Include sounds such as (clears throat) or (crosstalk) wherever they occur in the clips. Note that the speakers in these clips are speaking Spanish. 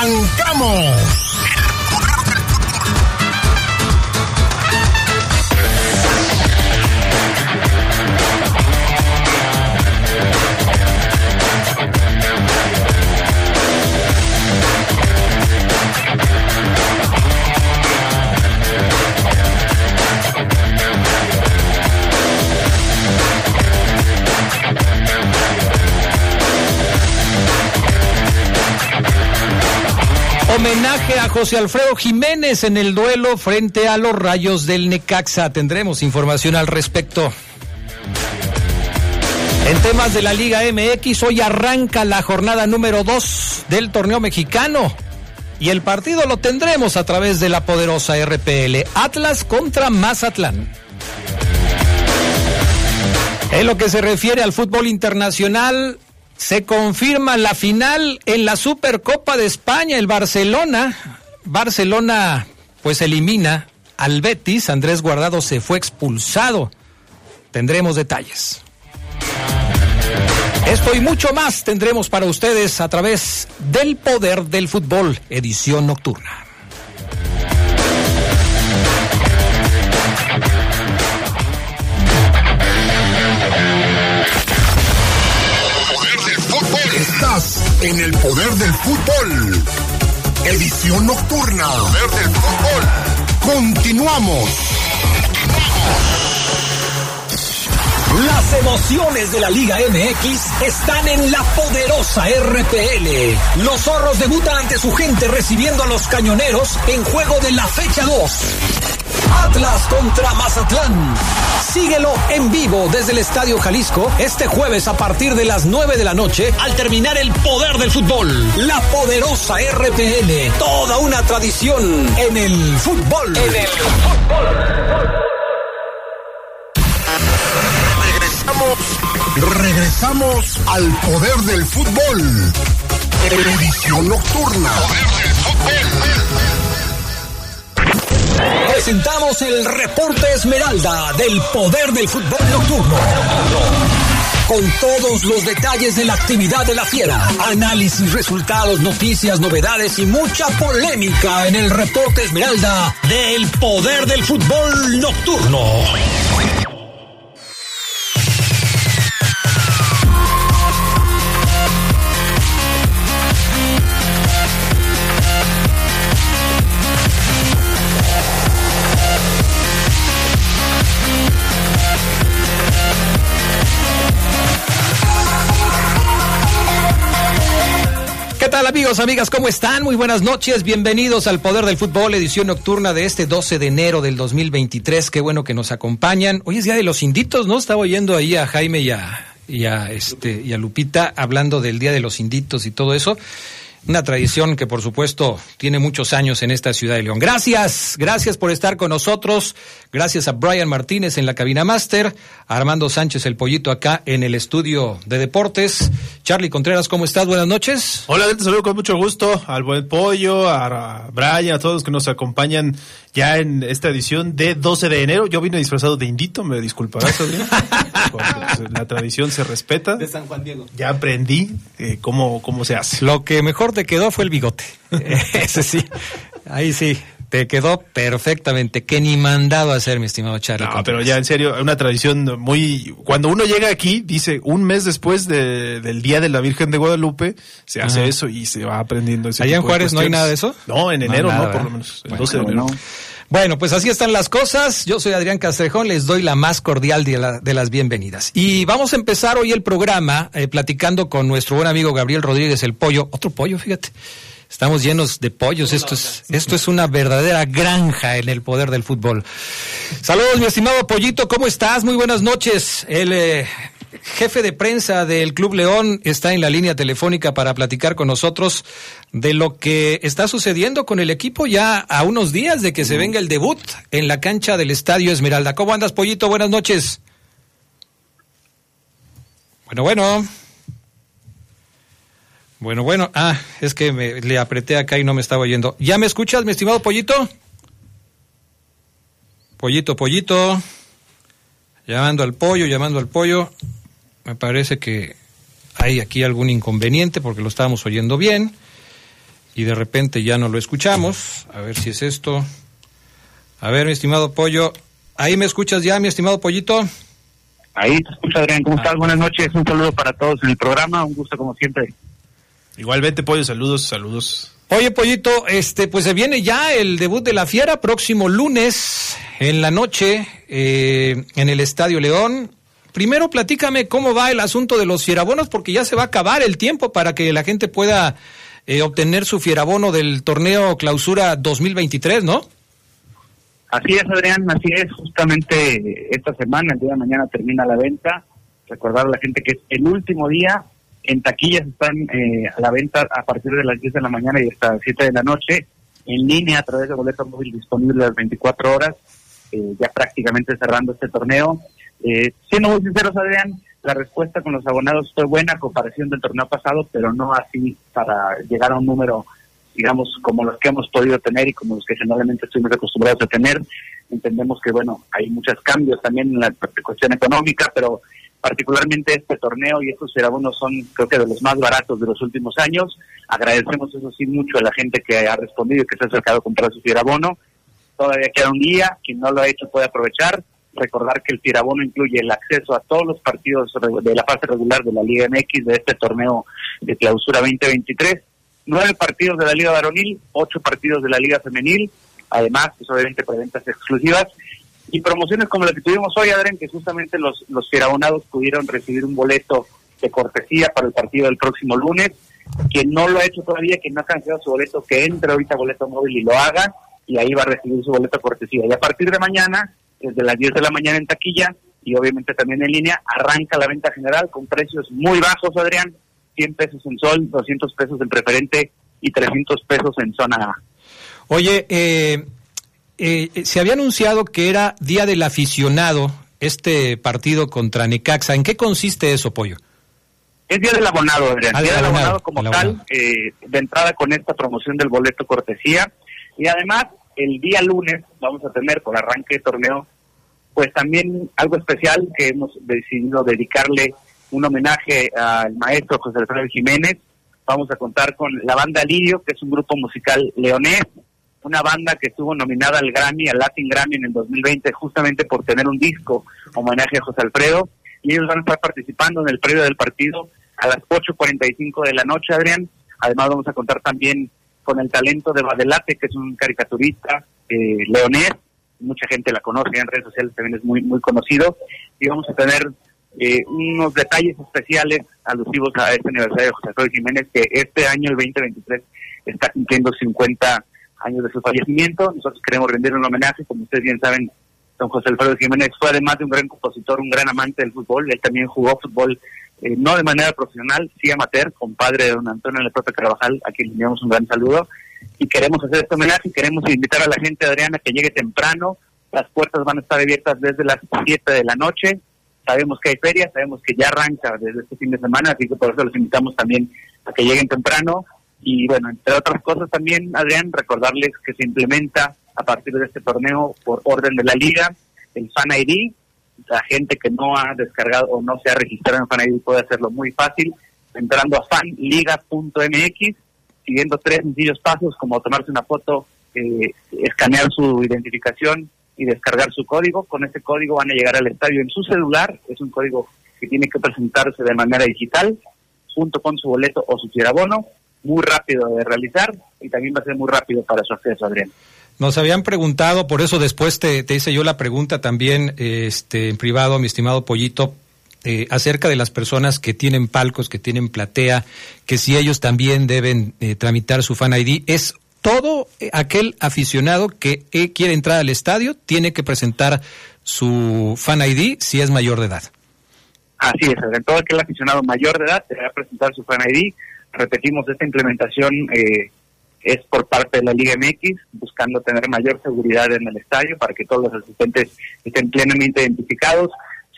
¡Arrancamos! José Alfredo Jiménez en el duelo frente a los Rayos del Necaxa. Tendremos información al respecto. En temas de la Liga MX, hoy arranca la jornada número 2 del torneo mexicano. Y el partido lo tendremos a través de la poderosa RPL. Atlas contra Mazatlán. En lo que se refiere al fútbol internacional, se confirma la final en la Supercopa de España. El Barcelona, Barcelona pues elimina al Betis. Andrés Guardado se fue expulsado. Tendremos detalles. Esto y mucho más tendremos para ustedes a través del Poder del Fútbol, edición nocturna. Estás en el poder del fútbol. Edición nocturna. Del fútbol. Continuamos. Las emociones de la Liga MX están en la poderosa RPL. Los zorros debutan ante su gente recibiendo a los cañoneros en juego de la fecha 2. Atlas contra Mazatlán. Síguelo en vivo desde el Estadio Jalisco este jueves a partir de las 9 de la noche al terminar el poder del fútbol. La poderosa RPL. Toda una tradición en el fútbol. En el fútbol. Regresamos, al poder del fútbol. Edición nocturna. Presentamos el reporte Esmeralda del poder del fútbol nocturno. Con todos los detalles de la actividad de la fiera, análisis, resultados, noticias, novedades y mucha polémica en el reporte Esmeralda del poder del fútbol nocturno. ¿Qué tal amigos, amigas? ¿Cómo están? Muy buenas noches. Bienvenidos al Poder del Fútbol, edición nocturna de este 12 de enero del 2023. Qué bueno que nos acompañan. Hoy es Día de los Inditos, ¿no? Estaba oyendo ahí a Jaime y a, y a, este, y a Lupita hablando del Día de los Inditos y todo eso. Una tradición que por supuesto tiene muchos años en esta ciudad de León. Gracias, gracias por estar con nosotros. Gracias a Brian Martínez en la cabina máster, a Armando Sánchez el pollito acá en el estudio de deportes. Charlie Contreras, ¿cómo estás? Buenas noches. Hola, te saludo con mucho gusto al buen pollo, a Brian, a todos los que nos acompañan ya en esta edición de 12 de enero. Yo vine disfrazado de indito, me disculparás, (laughs) pues, la tradición se respeta. De San Juan Diego. Ya aprendí eh, cómo, cómo se hace. Lo que mejor te quedó fue el bigote. (laughs) Ese sí, ahí sí. Te quedó perfectamente, que ni mandado a hacer, mi estimado Charlie. No, pero ya en serio, una tradición muy... Cuando uno llega aquí, dice, un mes después de, del Día de la Virgen de Guadalupe, se hace Ajá. eso y se va aprendiendo ese ¿Allá en de Juárez no hay nada de eso? No, en No enero nada, no, por lo menos. El Bueno, 12 de enero. Bueno, pues así están las cosas. Yo soy Adrián Castrejón, les doy la más cordial de, la- de las bienvenidas. Y vamos a empezar hoy el programa eh, platicando con nuestro buen amigo Gabriel Rodríguez, el pollo. Otro pollo, fíjate. Estamos llenos de pollos. Esto es, esto es una verdadera granja en el poder del fútbol. Saludos, mi estimado pollito. ¿Cómo estás? Muy buenas noches. El eh, jefe de prensa del Club León está en la línea telefónica para platicar con nosotros de lo que está sucediendo con el equipo ya a unos días de que se venga el debut en la cancha del Estadio Esmeralda. ¿Cómo andas, pollito? Buenas noches. Bueno, bueno. Bueno, bueno. Ah, es que me, le apreté acá y no me estaba oyendo. ¿Ya me escuchas, mi estimado pollito? Pollito, pollito. Llamando al pollo, llamando al pollo. Me parece que hay aquí algún inconveniente porque lo estábamos oyendo bien. y de repente ya no lo escuchamos. A ver si es esto. A ver, mi estimado Pollo. ¿Ahí me escuchas ya, mi estimado Pollito? Ahí te escucha, Adrián. ¿Cómo estás? Buenas noches. Un saludo para todos en el programa. Un gusto, como siempre. Igualmente, Pollo, saludos, saludos. Oye, Pollito, este, pues se viene ya el debut de la Fiera próximo lunes en la noche eh, en el Estadio León. Primero, platícame cómo va el asunto de los fierabonos, porque ya se va a acabar el tiempo para que la gente pueda eh, obtener su fierabono del torneo Clausura 2023, ¿no? Así es, Adrián, así es. Justamente esta semana, el día de mañana, termina la venta. Recordar a la gente que es el último día en taquillas están eh, a la venta a partir de las 10 de la mañana y hasta las 7 de la noche, en línea a través de boleto móvil disponible las 24 horas, eh, ya prácticamente cerrando este torneo. Eh, siendo muy sinceros, Adrián, la respuesta con los abonados fue buena comparación del torneo pasado, pero no así para llegar a un número, digamos, como los que hemos podido tener y como los que generalmente estuvimos acostumbrados a tener. Entendemos que, bueno, hay muchos cambios también en la cuestión económica, pero particularmente este torneo y estos abonos son creo que de los más baratos de los últimos años. Agradecemos eso sí mucho a la gente que ha respondido y que se ha acercado a comprar su fierabono. Todavía queda un día, quien no lo ha hecho puede aprovechar. Recordar que el fierabono incluye el acceso a todos los partidos de la fase regular de la Liga MX de este torneo de clausura 2023. Nueve partidos de la Liga Varonil, ocho partidos de la Liga Femenil, además, pues obviamente preventas exclusivas y promociones como la que tuvimos hoy, Adrián, que justamente los, los fierabonados pudieron recibir un boleto de cortesía para el partido del próximo lunes. Quien no lo ha hecho todavía, quien no ha cancelado su boleto, que entre ahorita a boleto móvil y lo haga, y ahí va a recibir su boleto cortesía. Y a partir de mañana, desde las 10 de la mañana en taquilla, y obviamente también en línea, arranca la venta general con precios muy bajos, Adrián, 100 pesos en sol, 200 pesos en preferente y 300 pesos en zona A. Oye, eh, eh, eh, se había anunciado que era Día del Aficionado este partido contra Necaxa. ¿En qué consiste eso, Pollo? Es Día del Abonado, Adrián. Ah, día del Abonado, como tal, eh, de entrada con esta promoción del boleto cortesía. Y además, el día lunes vamos a tener, por arranque de torneo, pues también algo especial que hemos decidido dedicarle un homenaje al maestro José Alfredo Jiménez. Vamos a contar con la banda Lirio, que es un grupo musical leonés, una banda que estuvo nominada al Grammy, al Latin Grammy en el 2020, justamente por tener un disco homenaje a José Alfredo. Y ellos van a estar participando en el previo del partido a las 8.45 de la noche, Adrián. Además vamos a contar también con el talento de Badelate, que es un caricaturista eh, leonés. Mucha gente la conoce en redes sociales, también es muy, muy conocido. Y vamos a tener eh, unos detalles especiales alusivos a este aniversario de José Alfredo Jiménez, que este año, el 2023, está cumpliendo 50 años de su fallecimiento. Nosotros queremos rendirle un homenaje, como ustedes bien saben, don José Alfredo Jiménez fue además de un gran compositor, un gran amante del fútbol. Él también jugó fútbol, eh, no de manera profesional, sí amateur, compadre de don Antonio Leprope Carvajal, a quien le enviamos un gran saludo. Y queremos hacer este homenaje y queremos invitar a la gente, Adriana, que llegue temprano. Las puertas van a estar abiertas desde las 7 de la noche. Sabemos que hay feria, sabemos que ya arranca desde este fin de semana, así que por eso los invitamos también a que lleguen temprano y bueno, entre otras cosas también, Adrián, recordarles que se implementa a partir de este torneo por orden de la liga el Fan ID. La gente que no ha descargado o no se ha registrado en Fan ID puede hacerlo muy fácil entrando a fanliga.mx, siguiendo tres sencillos pasos como tomarse una foto, eh, escanear su identificación y descargar su código. Con ese código van a llegar al estadio en su celular. Es un código que tiene que presentarse de manera digital junto con su boleto o su tirabono muy rápido de realizar y también va a ser muy rápido para su acceso, Adrián. Nos habían preguntado, por eso después te, hice yo la pregunta también este, en privado, mi estimado Pollito, eh, acerca de las personas que tienen palcos, que tienen platea, que si ellos también deben eh, tramitar su Fan ID. Es todo aquel aficionado que eh, quiere entrar al estadio tiene que presentar su Fan ID si es mayor de edad. Así es, todo aquel aficionado mayor de edad deberá presentar su Fan ID repetimos, esta implementación eh, es por parte de la Liga MX, buscando tener mayor seguridad en el estadio para que todos los asistentes estén plenamente identificados.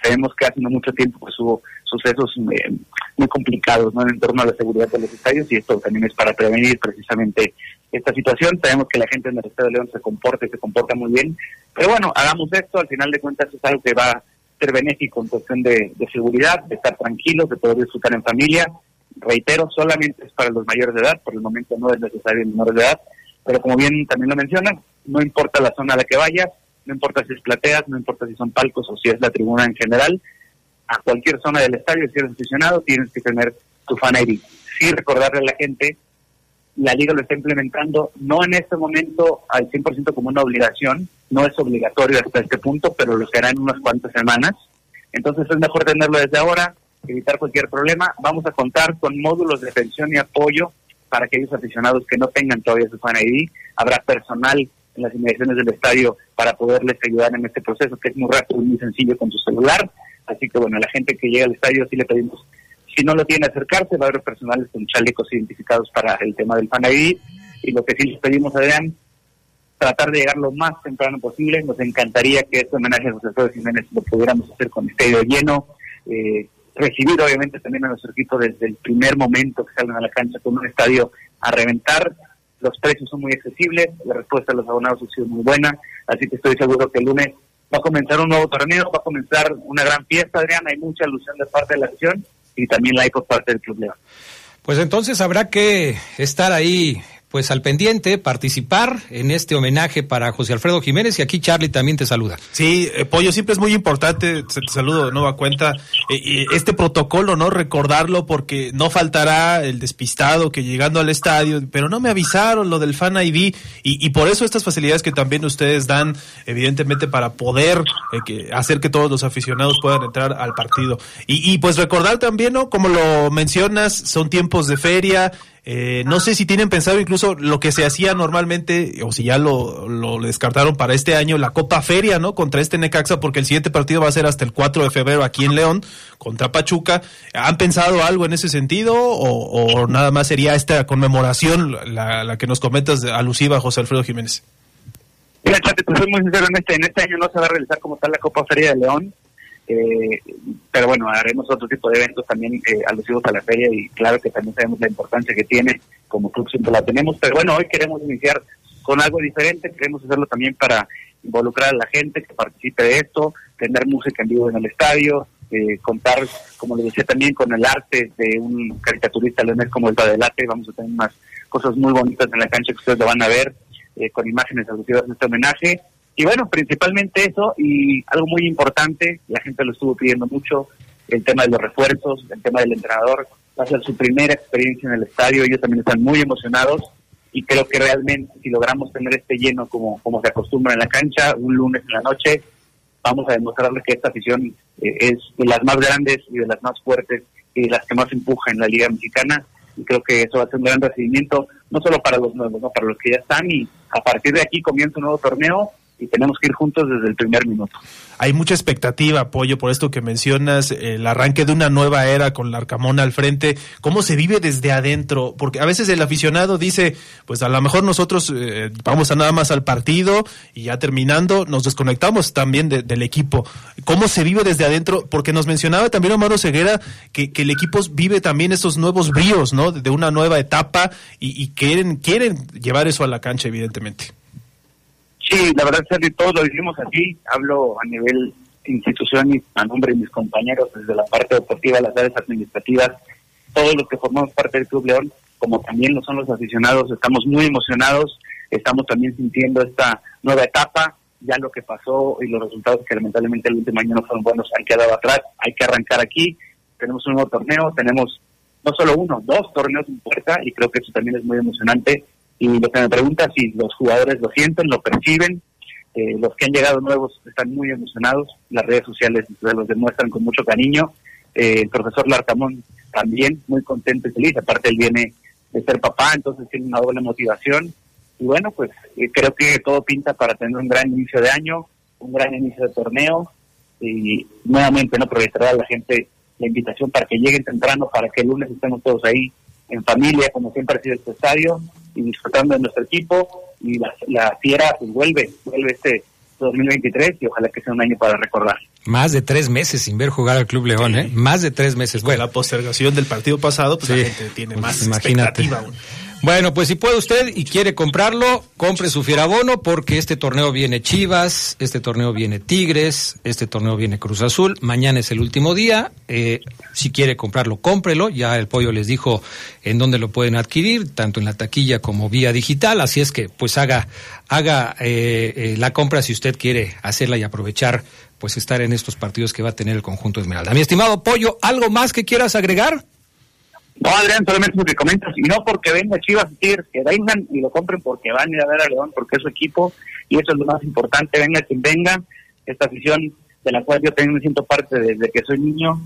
Sabemos que hace no mucho tiempo pues, hubo sucesos eh, muy complicados ¿no? en torno a la seguridad de los estadios y esto también es para prevenir precisamente esta situación. Sabemos que la gente en el Estadio de León se comporta y se comporta muy bien, pero bueno, hagamos esto, al final de cuentas es algo que va a ser benéfico en cuestión de seguridad, de estar tranquilos, de poder disfrutar en familia reitero, solamente es para los mayores de edad, por el momento no es necesario en menores de edad, pero como bien también lo mencionan, no importa la zona a la que vayas, no importa si es plateas, no importa si son palcos o si es la tribuna en general, a cualquier zona del estadio, si eres aficionado, tienes que tener tu fan ID. Sí recordarle a la gente, la liga lo está implementando, no en este momento al 100% como una obligación, no es obligatorio hasta este punto, pero lo será en unas cuantas semanas. Entonces es mejor tenerlo desde ahora, evitar cualquier problema. Vamos a contar con módulos de atención y apoyo para aquellos aficionados que no tengan todavía su fan ID. Habrá personal en las inmediaciones del estadio para poderles ayudar en este proceso, que es muy rápido y muy sencillo con su celular. Así que bueno, a la gente que llega al estadio sí le pedimos, si no lo tiene acercarse, va a haber personales con chalecos identificados para el tema del Fan ID. Y lo que sí les pedimos, Adrián, tratar de llegar lo más temprano posible. Nos encantaría que este homenaje a José Alfredo Jiménez lo pudiéramos hacer con estadio lleno. Eh, recibir obviamente también a nuestro equipo desde el primer momento que salgan a la cancha con un estadio a reventar. Los precios son muy accesibles, la respuesta de los abonados ha sido muy buena, así que estoy seguro que el lunes va a comenzar un nuevo torneo, va a comenzar una gran fiesta, Adrián, hay mucha ilusión de parte de la acción y también la hay por parte del Club León. Pues entonces habrá que estar ahí pues al pendiente, participar en este homenaje para José Alfredo Jiménez y aquí Charlie también te saluda. Sí, eh, Pollo, siempre es muy importante, te saludo de nueva cuenta, eh, este protocolo, ¿no? Recordarlo porque no faltará el despistado que llegando al estadio, pero no me avisaron lo del Fan ID y, por eso estas facilidades que también ustedes dan, evidentemente para poder eh, hacer que todos los aficionados puedan entrar al partido. Y, y pues recordar también, ¿no? Como lo mencionas, son tiempos de feria, eh, no sé si tienen pensado incluso lo que se hacía normalmente, o si ya lo, lo, descartaron para este año, la Copa Feria, ¿no? Contra este Necaxa, porque el siguiente partido va a ser hasta el 4 de febrero aquí en León, contra Pachuca. ¿Han pensado algo en ese sentido o, nada más sería esta conmemoración la, la que nos comentas alusiva José Alfredo Jiménez? Mira, Chate, te soy muy sincero, en este, en este año no se va a realizar como tal la Copa Feria de León. Eh, pero bueno, haremos otro tipo de eventos también eh, alusivos a la feria y claro que también sabemos la importancia que tiene, como club siempre la tenemos, pero bueno, hoy queremos iniciar con algo diferente, queremos hacerlo también para involucrar a la gente que participe de esto, tener música en vivo en el estadio, eh, contar, como les decía también, con el arte de un caricaturista leonés como el Badelate, vamos a tener unas cosas muy bonitas en la cancha que ustedes lo van a ver, eh, con imágenes alusivas a este homenaje, y bueno, principalmente eso y algo muy importante, la gente lo estuvo pidiendo mucho, el tema de los refuerzos, el tema del entrenador, va a ser su primera experiencia en el estadio, ellos también están muy emocionados y creo que realmente si logramos tener este lleno como, como se acostumbra en la cancha, un lunes en la noche, vamos a demostrarles que esta afición eh, es de las más grandes y de las más fuertes y de las que más empuja en la Liga Mexicana. Y creo que eso va a ser un gran recibimiento, no solo para los nuevos, no para los que ya están y a partir de aquí comienza un nuevo torneo y tenemos que ir juntos desde el primer minuto. Hay mucha expectativa, apoyo por esto que mencionas, el arranque de una nueva era con la Arcamona al frente. ¿Cómo se vive desde adentro? Porque a veces el aficionado dice, pues a lo mejor nosotros eh, vamos a nada más al partido y ya terminando nos desconectamos también del equipo. ¿Cómo se vive desde adentro? Porque nos mencionaba también Omar Ceguera que, que el equipo vive también esos nuevos bríos, ¿no? De una nueva etapa y, y quieren, quieren llevar eso a la cancha, evidentemente. Sí, la verdad, Sergio, todos lo hicimos así. Hablo a nivel institución y a nombre de mis compañeros desde la parte deportiva, las áreas administrativas, todos los que formamos parte del Club León, como también lo son los aficionados, estamos muy emocionados, estamos también sintiendo esta nueva etapa, ya lo que pasó y los resultados que lamentablemente el último año no fueron buenos han quedado atrás, hay que arrancar aquí, tenemos un nuevo torneo, tenemos no solo uno, dos torneos en puerta y creo que eso también es muy emocionante y lo que me pregunta si los jugadores lo sienten, lo perciben, eh, los que han llegado nuevos están muy emocionados, las redes sociales se los demuestran con mucho cariño, eh, el profesor Larcamón también muy contento y feliz, aparte él viene de ser papá, entonces tiene una doble motivación y bueno, pues eh, creo que todo pinta para tener un gran inicio de año, un gran inicio de torneo y nuevamente no aprovechará a la gente la invitación para que lleguen temprano, para que el lunes estemos todos ahí en familia, como siempre ha sido este estadio, y disfrutando de nuestro equipo. Y la, la fiera pues vuelve, vuelve este 2023 y ojalá que sea un año para recordar. Más de tres meses sin ver jugar al Club León, ¿eh? Más de tres meses. Bueno, la postergación del partido pasado, pues la gente tiene pues más expectativa Bueno, pues si puede usted y quiere comprarlo, compre su fierabono porque este torneo viene Chivas, este torneo viene Tigres, este torneo viene Cruz Azul. Mañana es el último día. Eh, si quiere comprarlo, cómprelo. Ya el pollo les dijo en dónde lo pueden adquirir, tanto en la taquilla como vía digital. Así es que, pues haga, haga eh, eh, la compra si usted quiere hacerla y aprovechar, pues estar en estos partidos que va a tener el conjunto Esmeralda. Mi estimado pollo, ¿algo más que quieras agregar? No, Adrián, solamente lo que comentas, y no porque venga Chivas Tigres, que vengan y lo compren porque van a ir a ver a León, porque es su equipo, y eso es lo más importante, venga quien venga, esta afición de la cual yo también me siento parte desde que soy niño,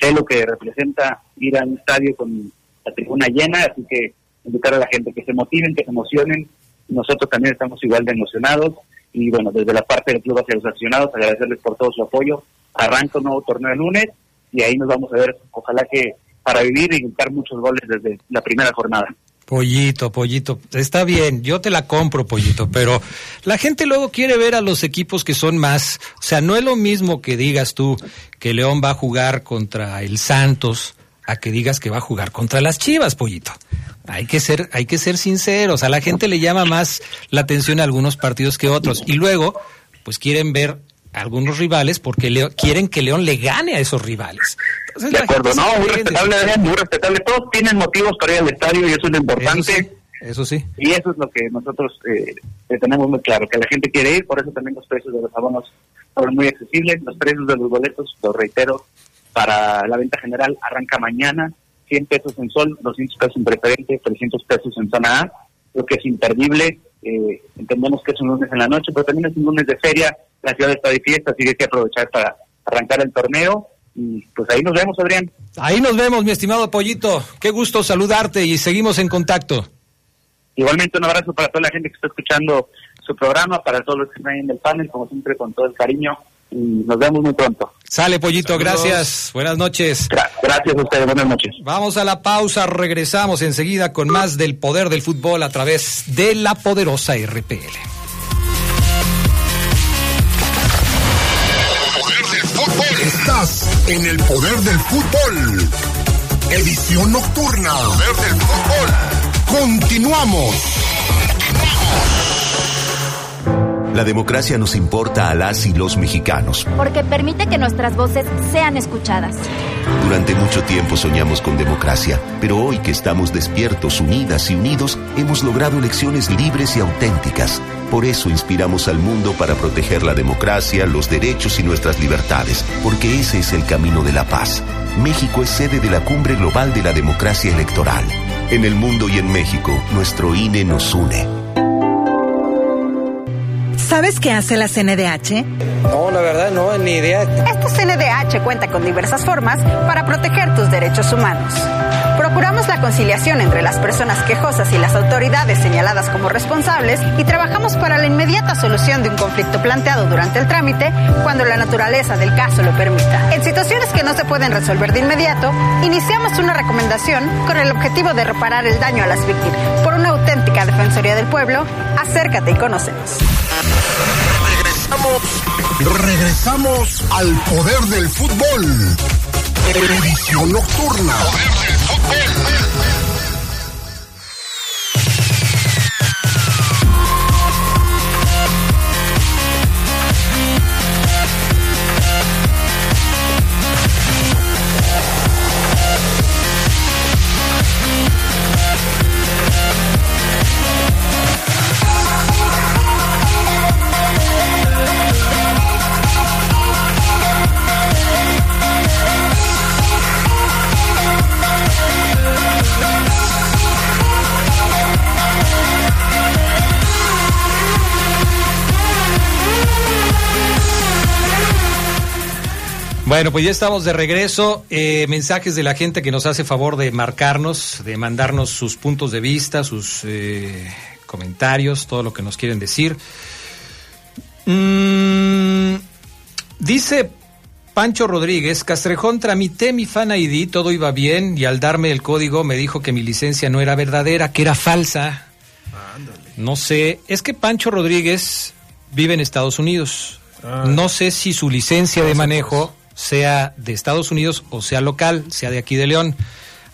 sé lo que representa ir a un estadio con la tribuna llena, así que invitar a la gente que se motiven, que se emocionen, nosotros también estamos igual de emocionados, y bueno, desde la parte del club hacia los accionados, agradecerles por todo su apoyo, arranca un nuevo torneo el lunes, y ahí nos vamos a ver, ojalá que para vivir y gritar muchos goles desde la primera jornada. Pollito, pollito, está bien, yo te la compro, pollito, pero la gente luego quiere ver a los equipos que son más, o sea, no es lo mismo que digas tú que León va a jugar contra el Santos a que digas que va a jugar contra las Chivas, pollito. Hay que ser, hay que ser sinceros, a la gente le llama más la atención a algunos partidos que otros y luego, pues quieren ver algunos rivales porque quieren que León le gane a esos rivales. de acuerdo, no, muy respetable, muy respetable. Todos tienen motivos para ir al estadio y eso es lo importante. Eso sí. Y eso es lo que nosotros eh, tenemos muy claro, que la gente quiere ir, por eso también los precios de los abonos son muy accesibles. Los precios de los boletos, lo reitero, para la venta general arranca mañana, 100 pesos en sol, 200 pesos en preferente, 300 pesos en zona A. Creo que es imperdible. Eh, entendemos que es un lunes en la noche, pero también es un lunes de feria la ciudad está de fiesta, así que hay que aprovechar para arrancar el torneo. Y pues ahí nos vemos, Adrián. Ahí nos vemos, mi estimado Pollito. Qué gusto saludarte y seguimos en contacto. Igualmente un abrazo para toda la gente que está escuchando su programa, para todos los que están ahí en el panel, como siempre con todo el cariño. Y nos vemos muy pronto. Sale, Pollito, gracias. Buenas noches. gracias a ustedes, buenas noches. Vamos a la pausa, regresamos enseguida con más del poder del fútbol a través de la poderosa RPL. Estás en el poder del fútbol. Edición nocturna. Poder del fútbol. Continuamos. La democracia nos importa a las y los mexicanos. Porque permite que nuestras voces sean escuchadas. Durante mucho tiempo soñamos con democracia, pero hoy que estamos despiertos, unidas y unidos, hemos logrado elecciones libres y auténticas. Por eso inspiramos al mundo para proteger la democracia, los derechos y nuestras libertades, porque ese es el camino de la paz. México es sede de la Cumbre Global de la Democracia Electoral. En el mundo y en México, nuestro INE nos une. ¿Sabes qué hace la CNDH? No, la verdad no, ni idea. Esta CNDH cuenta con diversas formas para proteger tus derechos humanos. Procuramos la conciliación entre las personas quejosas y las autoridades señaladas como responsables y trabajamos para la inmediata solución de un conflicto planteado durante el trámite cuando la naturaleza del caso lo permita. En situaciones que no se pueden resolver de inmediato, iniciamos una recomendación con el objetivo de reparar el daño a las víctimas. Por una auténtica Defensoría del Pueblo, acércate y conócenos. Regresamos, regresamos al poder del fútbol. Televisión nocturna. Poder del Bueno, pues ya estamos de regreso. Eh, mensajes de la gente que nos hace favor de marcarnos, de mandarnos sus puntos de vista, sus eh, comentarios, todo lo que nos quieren decir. Mm, dice Pancho Rodríguez, Castrejón, tramité mi Fan ID, todo iba bien y al darme el código me dijo que mi licencia no era verdadera, que era falsa. No sé, es que Pancho Rodríguez vive en Estados Unidos. Ah. No sé si su licencia de manejo sea de Estados Unidos o sea local, sea de aquí de León.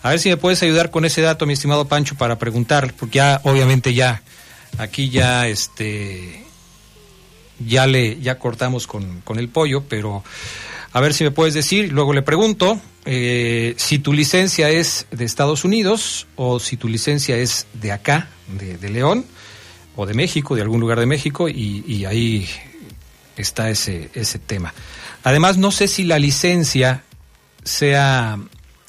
A ver si me puedes ayudar con ese dato, mi estimado Pancho, para preguntar, porque ya, obviamente ya, aquí ya, este, ya le, ya cortamos con, con el pollo, pero a ver si me puedes decir, luego le pregunto eh, si tu licencia es de Estados Unidos o si tu licencia es de acá, de, de León, o de México, de algún lugar de México, y, y ahí está ese, ese tema. Además, no sé si la licencia sea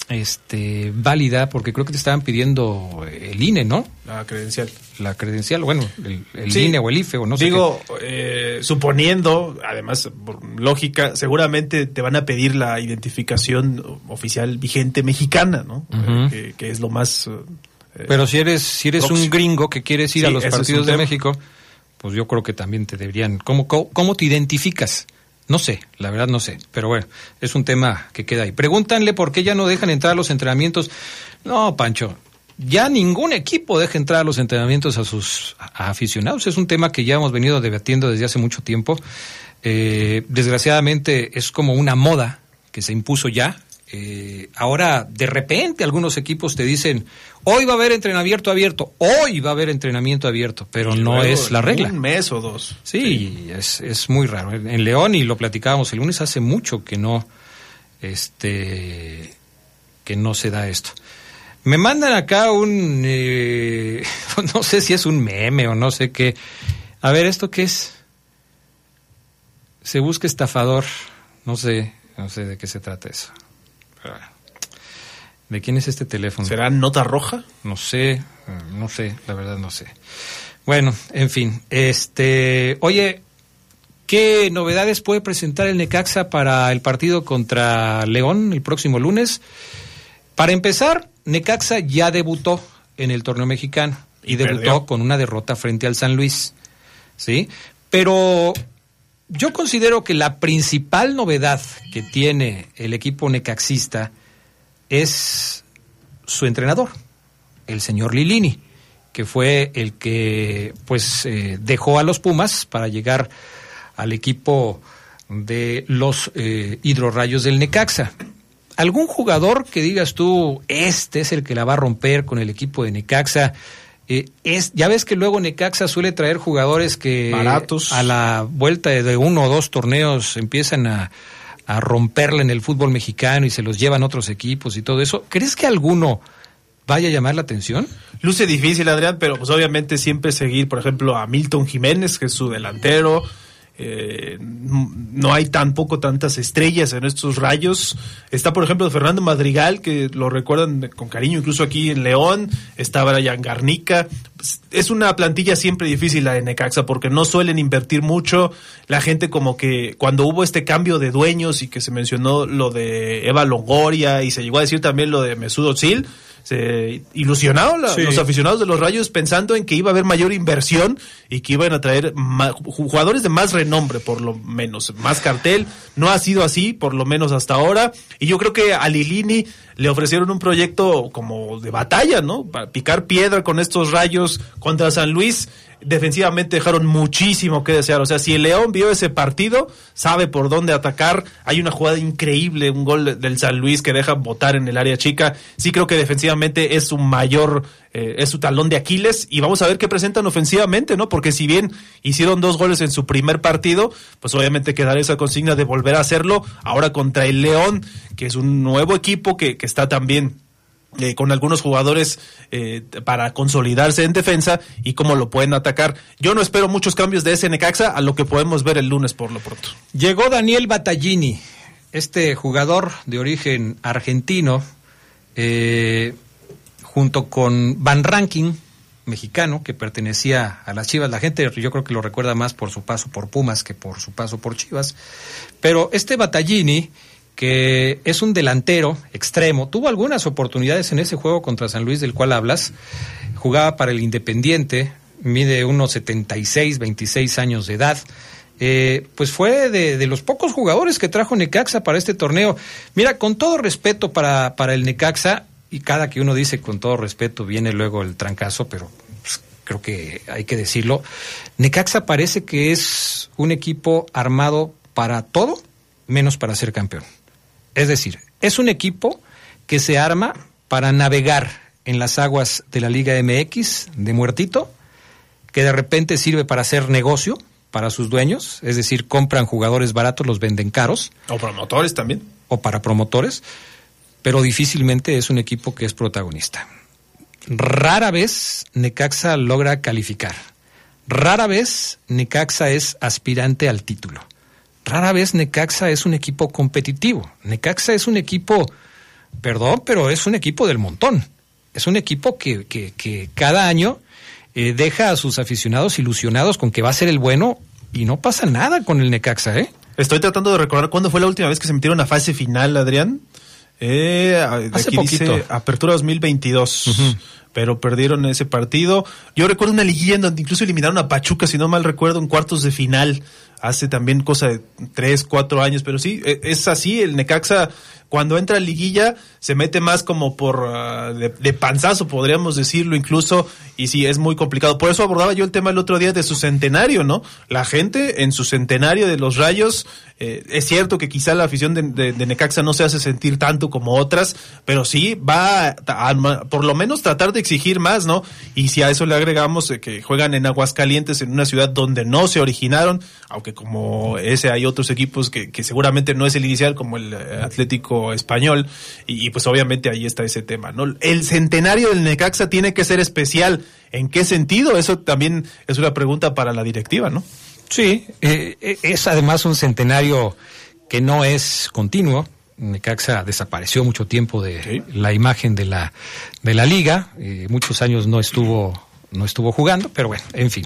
este, válida, porque creo que te estaban pidiendo el INE, ¿no? La credencial. La credencial, bueno, el, INE o el IFE o no sé. Digo, eh, suponiendo, además, por lógica, seguramente te van a pedir la identificación oficial vigente mexicana, ¿no? Eh, que, es lo más. Eh, Pero si eres, si eres un gringo que quieres ir a los partidos de México, pues yo creo que también te deberían. ¿Cómo, cómo te identificas? No sé, la verdad no sé, pero bueno, es un tema que queda ahí. Pregúntanle por qué ya no dejan entrar a los entrenamientos. No, Pancho, ya ningún equipo deja entrar a los entrenamientos a sus aficionados. Es un tema que ya hemos venido debatiendo desde hace mucho tiempo. Eh, desgraciadamente es como una moda que se impuso ya eh, ahora de repente algunos equipos te dicen, hoy va a haber entrenamiento abierto, hoy va a haber entrenamiento abierto, pero no es la regla. Un mes o dos. Sí, Es, es muy raro. En León, y lo platicábamos el lunes, hace mucho que no, este, que no se da esto. Me mandan acá un, eh, (laughs) no sé si es un meme o no sé qué. A ver, ¿esto qué es? Se busca estafador. No sé, no sé de qué se trata eso. ¿De quién es este teléfono? ¿Será nota roja? No sé, no sé, la verdad no sé. Bueno, en fin, este, oye, ¿qué novedades puede presentar el Necaxa para el partido contra León el próximo lunes? Para empezar, Necaxa ya debutó en el torneo mexicano y, debutó con una derrota frente al San Luis, ¿sí? Pero yo considero que la principal novedad que tiene el equipo necaxista es su entrenador, el señor Lilini, que fue el que pues eh, dejó a los Pumas para llegar al equipo de los eh, hidrorrayos del Necaxa. ¿Algún jugador que digas tú, este es el que la va a romper con el equipo de Necaxa? Eh, es, ya ves que luego Necaxa suele traer jugadores que a la vuelta de uno o dos torneos empiezan a, a romperla en el fútbol mexicano y se los llevan otros equipos y todo eso. ¿Crees que alguno vaya a llamar la atención? Luce difícil, Adrián, pero pues obviamente siempre seguir, por ejemplo, a Milton Jiménez, que es su delantero, eh, no hay tampoco tantas estrellas en estos rayos. Está, por ejemplo, Fernando Madrigal, que lo recuerdan con cariño, incluso aquí en León. Está Brian Garnica. Es una plantilla siempre difícil la de Necaxa porque no suelen invertir mucho. La gente como que cuando hubo este cambio de dueños y que se mencionó lo de Eva Longoria y se llegó a decir también lo de Mesut Özil, se ilusionaron los aficionados de los Rayos pensando en que iba a haber mayor inversión y que iban a traer jugadores de más renombre, por lo menos, más cartel. No ha sido así, por lo menos hasta ahora. Y yo creo que a Lilini le ofrecieron un proyecto como de batalla, ¿no? Para picar piedra con estos Rayos contra San Luis defensivamente dejaron muchísimo que desear. O sea, si el León vio ese partido, sabe por dónde atacar. Hay una jugada increíble, un gol del San Luis que deja botar en el área chica. Sí creo que defensivamente es su mayor, eh, es su talón de Aquiles. Y vamos a ver qué presentan ofensivamente, ¿no? Porque si bien hicieron dos goles en su primer partido, pues obviamente quedará esa consigna de volver a hacerlo. Ahora contra el León, que es un nuevo equipo que, que está también eh, con algunos jugadores eh, para consolidarse en defensa y cómo lo pueden atacar. Yo no espero muchos cambios de ese a lo que podemos ver el lunes por lo pronto. Llegó Daniel Battaglini, este jugador de origen argentino, eh, junto con Van Ranking, mexicano, que pertenecía a las Chivas. La gente yo creo que lo recuerda más por su paso por Pumas que por su paso por Chivas. Pero este Battaglini que es un delantero extremo. Tuvo algunas oportunidades en ese juego contra San Luis del cual hablas. Jugaba para el Independiente, mide unos 76, 26 años de edad. Eh, pues fue de, los pocos jugadores que trajo Necaxa para este torneo. Mira, con todo respeto para, para el Necaxa, y cada que uno dice con todo respeto viene luego el trancazo, pero pues, creo que hay que decirlo. Necaxa parece que es un equipo armado para todo menos para ser campeón. Es decir, es un equipo que se arma para navegar en las aguas de la Liga MX de muertito, que de repente sirve para hacer negocio para sus dueños, es decir, compran jugadores baratos, los venden caros. O promotores también. O para promotores, pero difícilmente es un equipo que es protagonista. Rara vez Necaxa logra calificar. Rara vez Necaxa es aspirante al título. Rara vez Necaxa es un equipo competitivo. Necaxa es un equipo, perdón, pero es un equipo del montón. Es un equipo que, que, que cada año eh, deja a sus aficionados ilusionados con que va a ser el bueno y no pasa nada con el Necaxa, ¿eh? Estoy tratando de recordar cuándo fue la última vez que se metieron a fase final, Adrián. Eh, Hace aquí poquito. dice Apertura 2022. Pero perdieron ese partido. Yo recuerdo una liguilla en donde incluso eliminaron a Pachuca, si no mal recuerdo, en cuartos de final. Hace también cosa de tres, cuatro años. Pero sí, e- es así. El Necaxa, cuando entra a liguilla, se mete más como por ah, de, de panzazo, podríamos decirlo incluso. Y sí, es muy complicado. Por eso abordaba yo el tema el otro día de su centenario, ¿no? La gente en su centenario de los Rayos, eh, es cierto que quizá la afición de, de- Necaxa no se hace sentir tanto como otras, pero sí va a, por lo menos tratar de exigir más, ¿no? Y si a eso le agregamos eh, que juegan en Aguascalientes, en una ciudad donde no se originaron, aunque como ese hay otros equipos que, que seguramente no es el inicial, como el eh, Español, y, y pues obviamente ahí está ese tema, ¿no? El centenario del Necaxa tiene que ser especial. ¿En qué sentido? Eso también es una pregunta para la directiva, ¿no? Sí, eh, eh, es además un centenario que no es continuo. Necaxa desapareció mucho tiempo de la imagen de la de la liga, eh, muchos años no estuvo no estuvo jugando, pero bueno, en fin.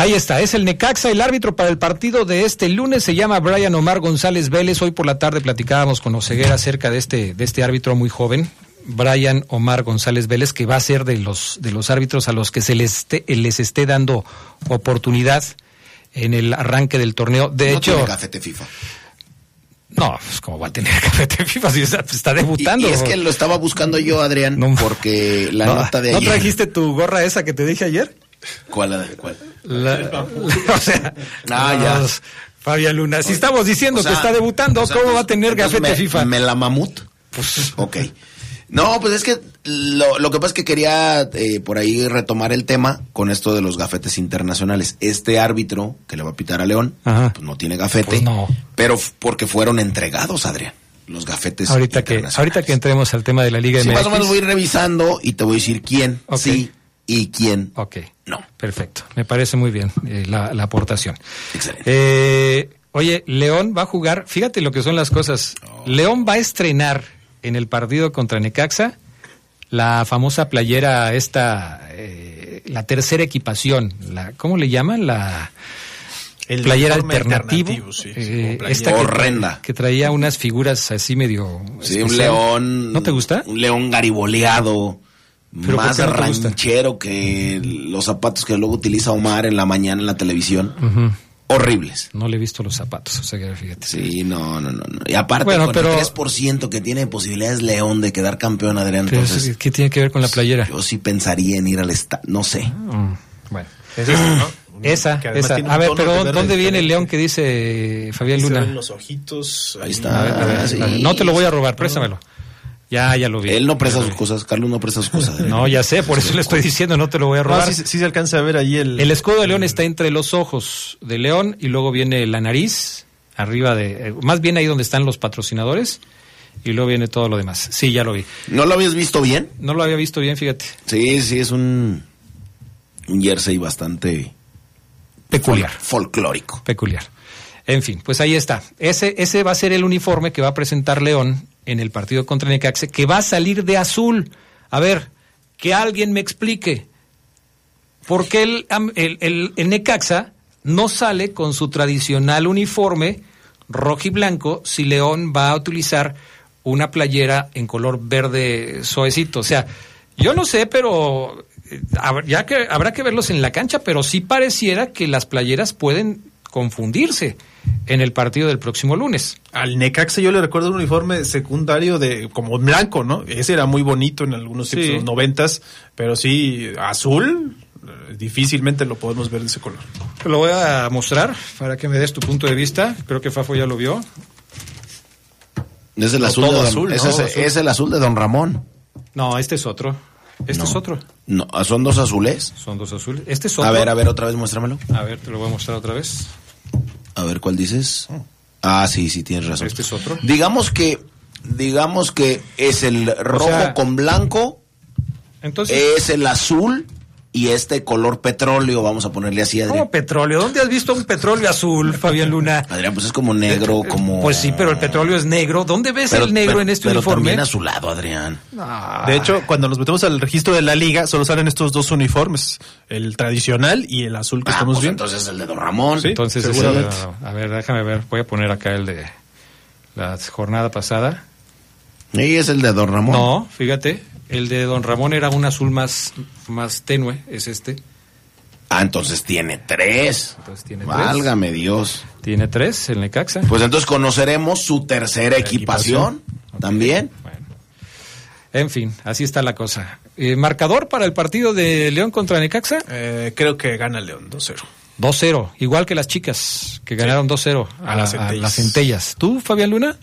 Ahí está, es el Necaxa, el árbitro para el partido de este lunes se llama Brian Omar González Vélez. Hoy por la tarde platicábamos con Oseguera acerca de este de este árbitro muy joven, Brian Omar González Vélez, que va a ser de los de los árbitros a los que se les esté, les esté dando oportunidad en el arranque del torneo. De no hecho, tiene gafete FIFA. no, pues como va a tener (laughs) café FIFA si está, está debutando. Y, y es que lo estaba buscando yo, Adrián, porque la no, nota de ¿No trajiste tu gorra esa que te dije ayer? ¿Cuál? ¿Cuál? La- (laughs) (laughs) o sea, Ah, ya. Fabián Luna, si estamos diciendo O sea, que está debutando, o sea, ¿cómo va a tener gafete me- FIFA? ¿Me la mamut? Pues, Ok. No, pues es que lo, lo que pasa es que quería eh, por ahí retomar el tema con esto de los gafetes internacionales. Este árbitro que le va a pitar a León, Ajá. pues no tiene gafete, Pues no. pero porque fueron entregados, Adrián, los gafetes ahorita que internacionales. ahorita que entremos al tema de la Liga Sí, MX. más o menos voy a ir revisando y te voy a decir quién Ok. sí y quién Ok, no. perfecto. Me parece muy bien eh, la, la aportación. Excelente. Eh, oye, León va a jugar, fíjate lo que son las cosas. Oh. León va a estrenar en el partido contra Necaxa la famosa playera esta, eh, la tercera equipación, la, ¿cómo le llaman? La El playera alternativo. alternativo, sí, eh, playera. esta que, Horrenda. que traía unas figuras así medio... Sí, un león. ¿No te gusta? Un león gariboleado. ¿Pero por Más no ranchero que los zapatos que luego utiliza Omar en la mañana en la televisión. Horribles. No le he visto los zapatos, o sea que fíjate. Sí, no, no, no. no. Y aparte, Bueno, con pero- el 3% que tiene posibilidades León de quedar campeón, Adrián, Pero, entonces ¿Qué tiene que ver con la playera? yo sí pensaría en ir al estadio. No sé. Mm, bueno. Es esa, ¿no? Esa, esa. A ver, pero de ¿dónde viene el león que dice Fabián Se Luna? ven los ojitos. Ahí está. A ver, a ver, Ah, sí. a ver. No te lo voy a robar, préstamelo. Ya, ya lo vi. Él no presta sus cosas, Carlos no presta sus cosas. Adrián. (laughs) No, ya sé, por eso le estoy diciendo, no te lo voy a No, robar. sí, sí se alcanza a ver ahí el... El escudo de león está entre los ojos de león y luego viene la nariz, arriba de, eh, más bien ahí donde están los patrocinadores y luego viene todo lo demás. Sí, ya lo vi. ¿No lo habías visto bien? No lo había visto bien, fíjate. Sí, sí, es un, un jersey bastante Peculiar. folclórico. Peculiar. En fin, pues ahí está. Ese, ese va a ser el uniforme que va a presentar León en el partido contra Necaxa, que va a salir de azul. A ver, que alguien me explique. ¿Por qué el, el, el- el Necaxa no sale con su tradicional uniforme rojo y blanco si León va a utilizar una playera en color verde suavecito? O sea, yo no sé, pero eh, ya que habrá que verlos en la cancha, pero sí pareciera que las playeras pueden confundirse en el partido del próximo lunes. Al Necaxa yo le recuerdo un uniforme secundario de como blanco, ¿no? Ese era muy bonito en algunos Sí. tiempos de los noventas, pero sí, azul, eh, difícilmente lo podemos ver de ese color. Te lo voy a mostrar para que me des tu punto de vista. Creo que Fafo ya lo vio. Es el No, azul, de don- azul, ese ¿no? es, Azul. es el azul de Don Ramón. No, este es otro. Este es otro. No, ¿son dos azules? Son dos azules. Este es otro. A ver, a ver, otra vez muéstramelo. A ver, te lo voy a mostrar otra vez. A ver, ¿cuál dices? Ah, sí, sí, tienes razón. Este es otro. Digamos que, digamos que es el rojo sea, con blanco, Entonces, es el azul y este color petróleo, vamos a ponerle así, Adrián. ¿cómo petróleo? ¿Dónde has visto un petróleo azul, Fabián Luna? Adrián, pues es como negro, como... Pues sí, pero el petróleo es negro. ¿Dónde ves Pero- el negro pero- en este pero uniforme? también azulado, Adrián. De hecho, cuando nos metemos al registro de la liga, solo salen estos dos uniformes, el tradicional y el azul que Ah, estamos pues viendo. entonces el de Don Ramón. Sí. Entonces, seguramente. a ver, déjame ver. Voy a poner acá el de la jornada pasada. Y es el de Don Ramón. No, fíjate, el de Don Ramón era un azul más, más tenue, es este. Ah, entonces tiene tres. Entonces tiene tres. Válgame Dios. Tiene tres, el Necaxa. Pues entonces conoceremos su tercera equipación, también. Bueno. En fin, así está la cosa. Eh, ¿Marcador para el partido de León contra Necaxa? Eh, creo que gana León 2-0. 2-0, igual que las chicas, que ganaron 2-0 a, A las a centellas. las centellas. ¿Tú, Fabián Luna?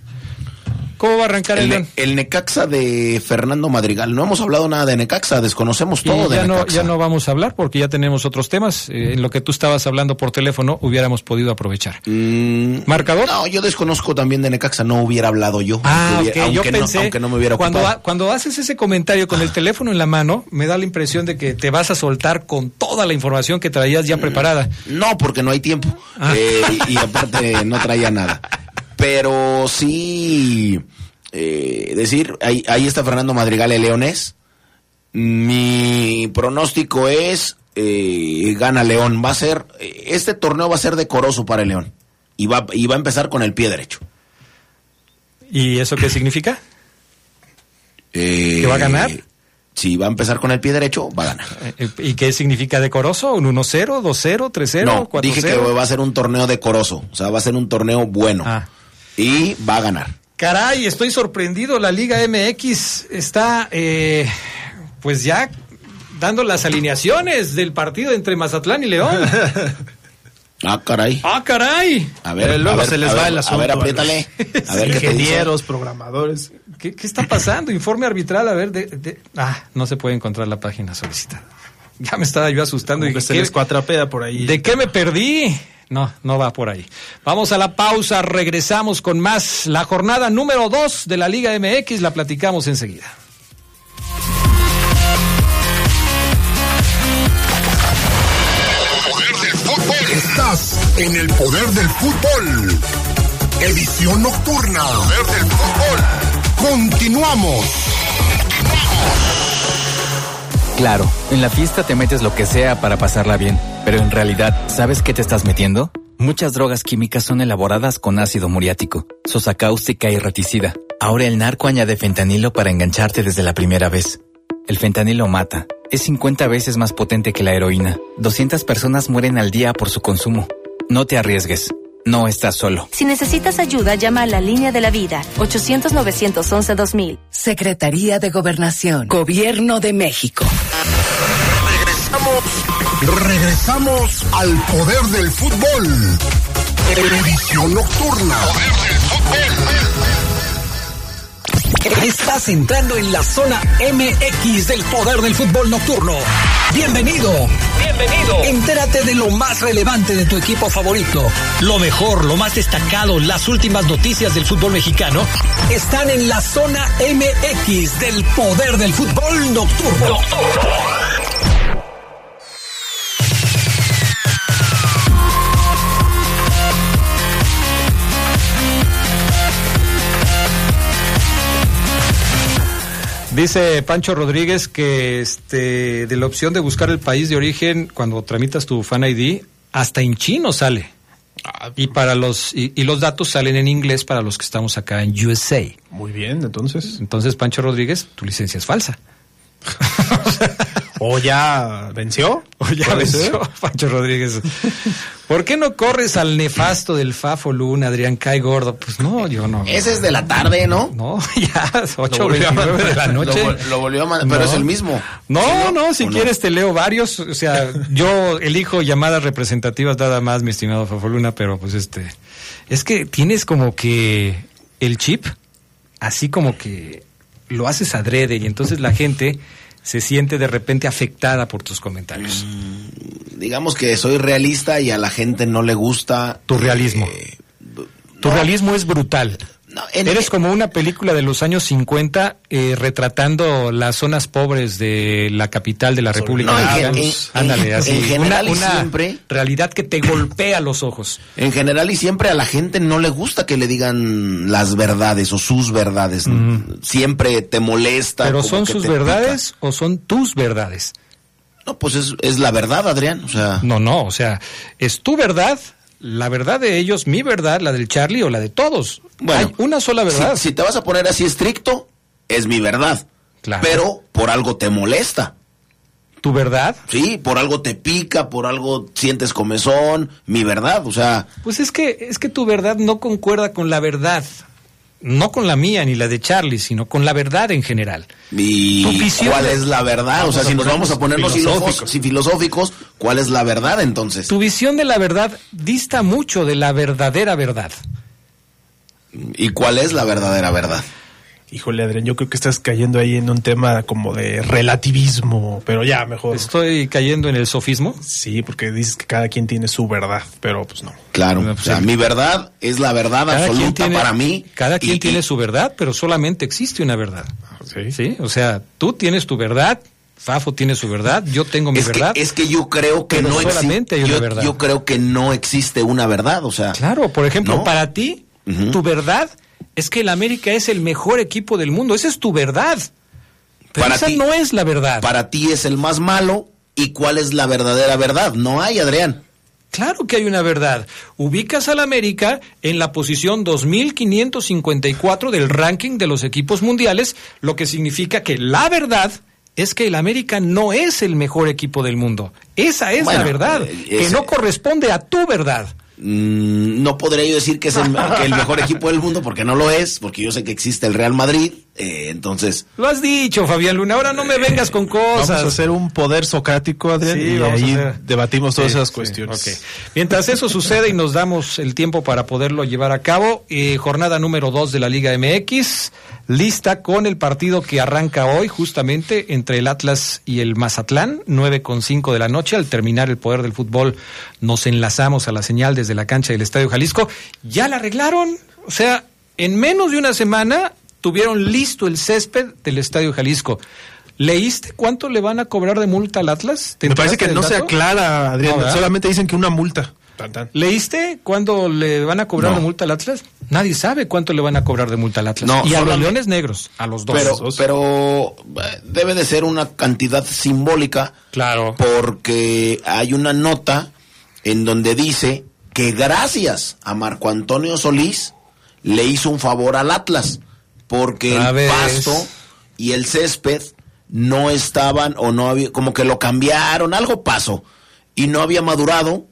¿Cómo va a arrancar el, El, León? El Necaxa de Fernando Madrigal. No hemos hablado nada de Necaxa, desconocemos Y todo de ya no, Necaxa. ya no vamos a hablar porque ya tenemos otros temas. Eh, en lo que tú estabas hablando por teléfono hubiéramos podido aprovechar. Mm, ¿Marcador? No, yo desconozco también de Necaxa, no hubiera hablado yo. Ah, aunque, yo no, pensé, aunque no me hubiera cuando, ocupado. cuando haces ese comentario con el teléfono en la mano, me da la impresión de que te vas a soltar con toda la información que traías ya preparada. No, porque no hay tiempo. Ah. Eh, y, y aparte no traía nada. (laughs) Pero sí, eh, decir, ahí, ahí está Fernando Madrigal, el leonés. Mi pronóstico es, eh, gana León. Va a ser, eh, este torneo va a ser decoroso para el León. Y va, y va a empezar con el pie derecho. ¿Y eso qué significa? Eh, ¿Que va a ganar? Si va a empezar con el pie derecho, va a ganar. Eh, ¿Y qué significa decoroso? ¿Un 1-0, 2-0, 3-0, No, 4-0? dije que va a ser un torneo decoroso. O sea, va a ser un torneo bueno. Ah. Y va a ganar. Caray, estoy sorprendido. La Liga MX está, eh, pues ya dando las alineaciones del partido entre Mazatlán y León. (laughs) Ah, caray. ¡Ah, caray! A ver, Eh, luego a ver, se les a va ver, el asunto. A ver, apriétale. A ver qué te dice. Ingenieros, programadores. ¿Qué, qué está pasando? Informe arbitral, a ver. De, de- ah, no se puede encontrar la página solicitada. Ya me estaba yo asustando. Como y que se ¿qué- les cuatrapea por ahí. ¿De qué me perdí? No, no va por ahí. Vamos a la pausa, regresamos con más. La jornada número 2 de la Liga MX la platicamos enseguida. Poder del fútbol. Estás en el poder del fútbol. Edición nocturna. Poder del fútbol. Continuamos. Claro, en la fiesta te metes lo que sea para pasarla bien, pero en realidad, ¿sabes qué te estás metiendo? Muchas drogas químicas son elaboradas con ácido muriático, sosa cáustica y reticida. Ahora el narco añade fentanilo para engancharte desde la primera vez. El fentanilo mata. Es 50 veces más potente que la heroína. 200 personas mueren al día por su consumo. No te arriesgues. No estás solo. Si necesitas ayuda, llama a la línea de la vida 800-911-2000. Secretaría de Gobernación, Gobierno de México. Regresamos. Regresamos al poder del fútbol. Edición nocturna. Poder del fútbol. Estás entrando en la zona MX del poder del fútbol nocturno. Bienvenido. Bienvenido. Entérate de lo más relevante de tu equipo favorito. Lo mejor, lo más destacado, las últimas noticias del fútbol mexicano están en la zona MX del poder del fútbol nocturno. Dice Pancho Rodríguez que este de la opción de buscar el país de origen cuando tramitas tu Fan ID hasta en chino sale. Y para los y, y los datos salen en inglés para los que estamos acá en USA. Muy bien, entonces. Entonces Pancho Rodríguez, tu licencia es falsa. (laughs) ¿O ya venció? (laughs) O ya venció (laughs) Pancho Rodríguez. ¿Por qué no corres al nefasto del Fafo Luna, Adrián Cay Gordo? Pues no, yo no. Ese es de la tarde, ¿no? No, (laughs) ya, Lo volvió a 8.29 de la noche. Lo, vol- lo volvió a mandar, pero es el mismo. No, no, si quieres te leo varios. O sea, yo elijo llamadas representativas nada más, mi estimado Fafoluna, pero pues este. Es que tienes como que el chip, así como que lo haces adrede y entonces la gente se siente de repente afectada por tus comentarios. Mm, digamos que soy realista y a la gente no le gusta. Tu realismo. Eh, tu realismo es brutal. Eres como una película de los años 50 eh, retratando las zonas pobres de la capital de la República no, Ándale, así. En general una, siempre, realidad que te golpea los ojos. En general y siempre a la gente no le gusta que le digan las verdades o sus verdades. Siempre te molesta. ¿Pero son sus verdades o son tus verdades? No, pues es, es la verdad, Adrián. O sea. No, no, o sea, es tu verdad la verdad de ellos, mi verdad, la del Charlie o la de todos. Bueno, Hay una sola verdad. Si, te vas a poner así estricto, es mi verdad. Claro. Pero por algo te molesta. ¿Tu verdad? Sí, por algo te pica, por algo sientes comezón, mi verdad, o sea. Pues es que es que tu verdad no concuerda con la verdad no con la mía ni la de Charlie, sino con la verdad en general. ¿Y cuál es la verdad? o sea, si nos vamos a ponernos filosóficos. Si filosóficos, ¿cuál es la verdad entonces? Tu visión de la verdad dista mucho de la verdadera verdad. ¿Y cuál es la verdadera verdad? Híjole, Adrián, yo creo que estás cayendo ahí en un tema como de relativismo, pero ya, mejor. ¿Estoy cayendo en el sofismo? Sí, porque dices que cada quien tiene su verdad, pero pues no. Claro, o sea, mi verdad es la verdad absoluta para mí. Cada quien tiene su verdad, pero solamente existe una verdad. ¿Sí? ¿Sí? O sea, tú tienes tu verdad, Fafo tiene su verdad, yo tengo mi verdad. es que yo creo que no existe. Yo, yo, creo que no existe una verdad, o sea. Claro, por ejemplo, para ti, tu verdad es que el América es el mejor equipo del mundo. Esa es tu verdad. Pero para esa no es la verdad. Para ti es el más malo. ¿Y cuál es la verdadera verdad? No hay, Adrián. Claro que hay una verdad. Ubicas al América en la posición 2554 del ranking de los equipos mundiales, lo que significa que la verdad es que el América no es el mejor equipo del mundo. Esa es la verdad, eh, que no corresponde a tu verdad. Mm, no podría yo decir que es el, mejor equipo del mundo porque no lo es, porque yo sé que existe el Real Madrid, eh, entonces... Lo has dicho, Fabián Luna, ahora no me vengas con cosas. Vamos a hacer un poder socrático, Adrián, y ahí debatimos todas esas cuestiones. Mientras eso sucede y nos damos el tiempo para poderlo llevar a cabo, eh, jornada número 2 de la Liga MX, lista con el partido que arranca hoy justamente entre el Atlas y el Mazatlán, 9 con 5 de la noche. Al terminar el poder del fútbol nos enlazamos a la señal desde la cancha del Estadio Jalisco. ¿Ya la arreglaron? O sea, en menos de una semana tuvieron listo el césped del Estadio Jalisco. ¿Leíste cuánto le van a cobrar de multa al Atlas? Me parece que no se aclara, Adrián. solamente dicen que una multa. ¿Leíste cuándo le van a cobrar de multa al Atlas? Nadie sabe cuánto le van a cobrar de multa al Atlas. y a los Leones Negros, a los dos. Pero, pero eh, debe de ser una cantidad simbólica. Claro. Porque hay una nota en donde dice que gracias a Marco Antonio Solís le hizo un favor al Atlas. Porque el pasto y el césped no estaban o no había, como que lo cambiaron, algo pasó. Y no había madurado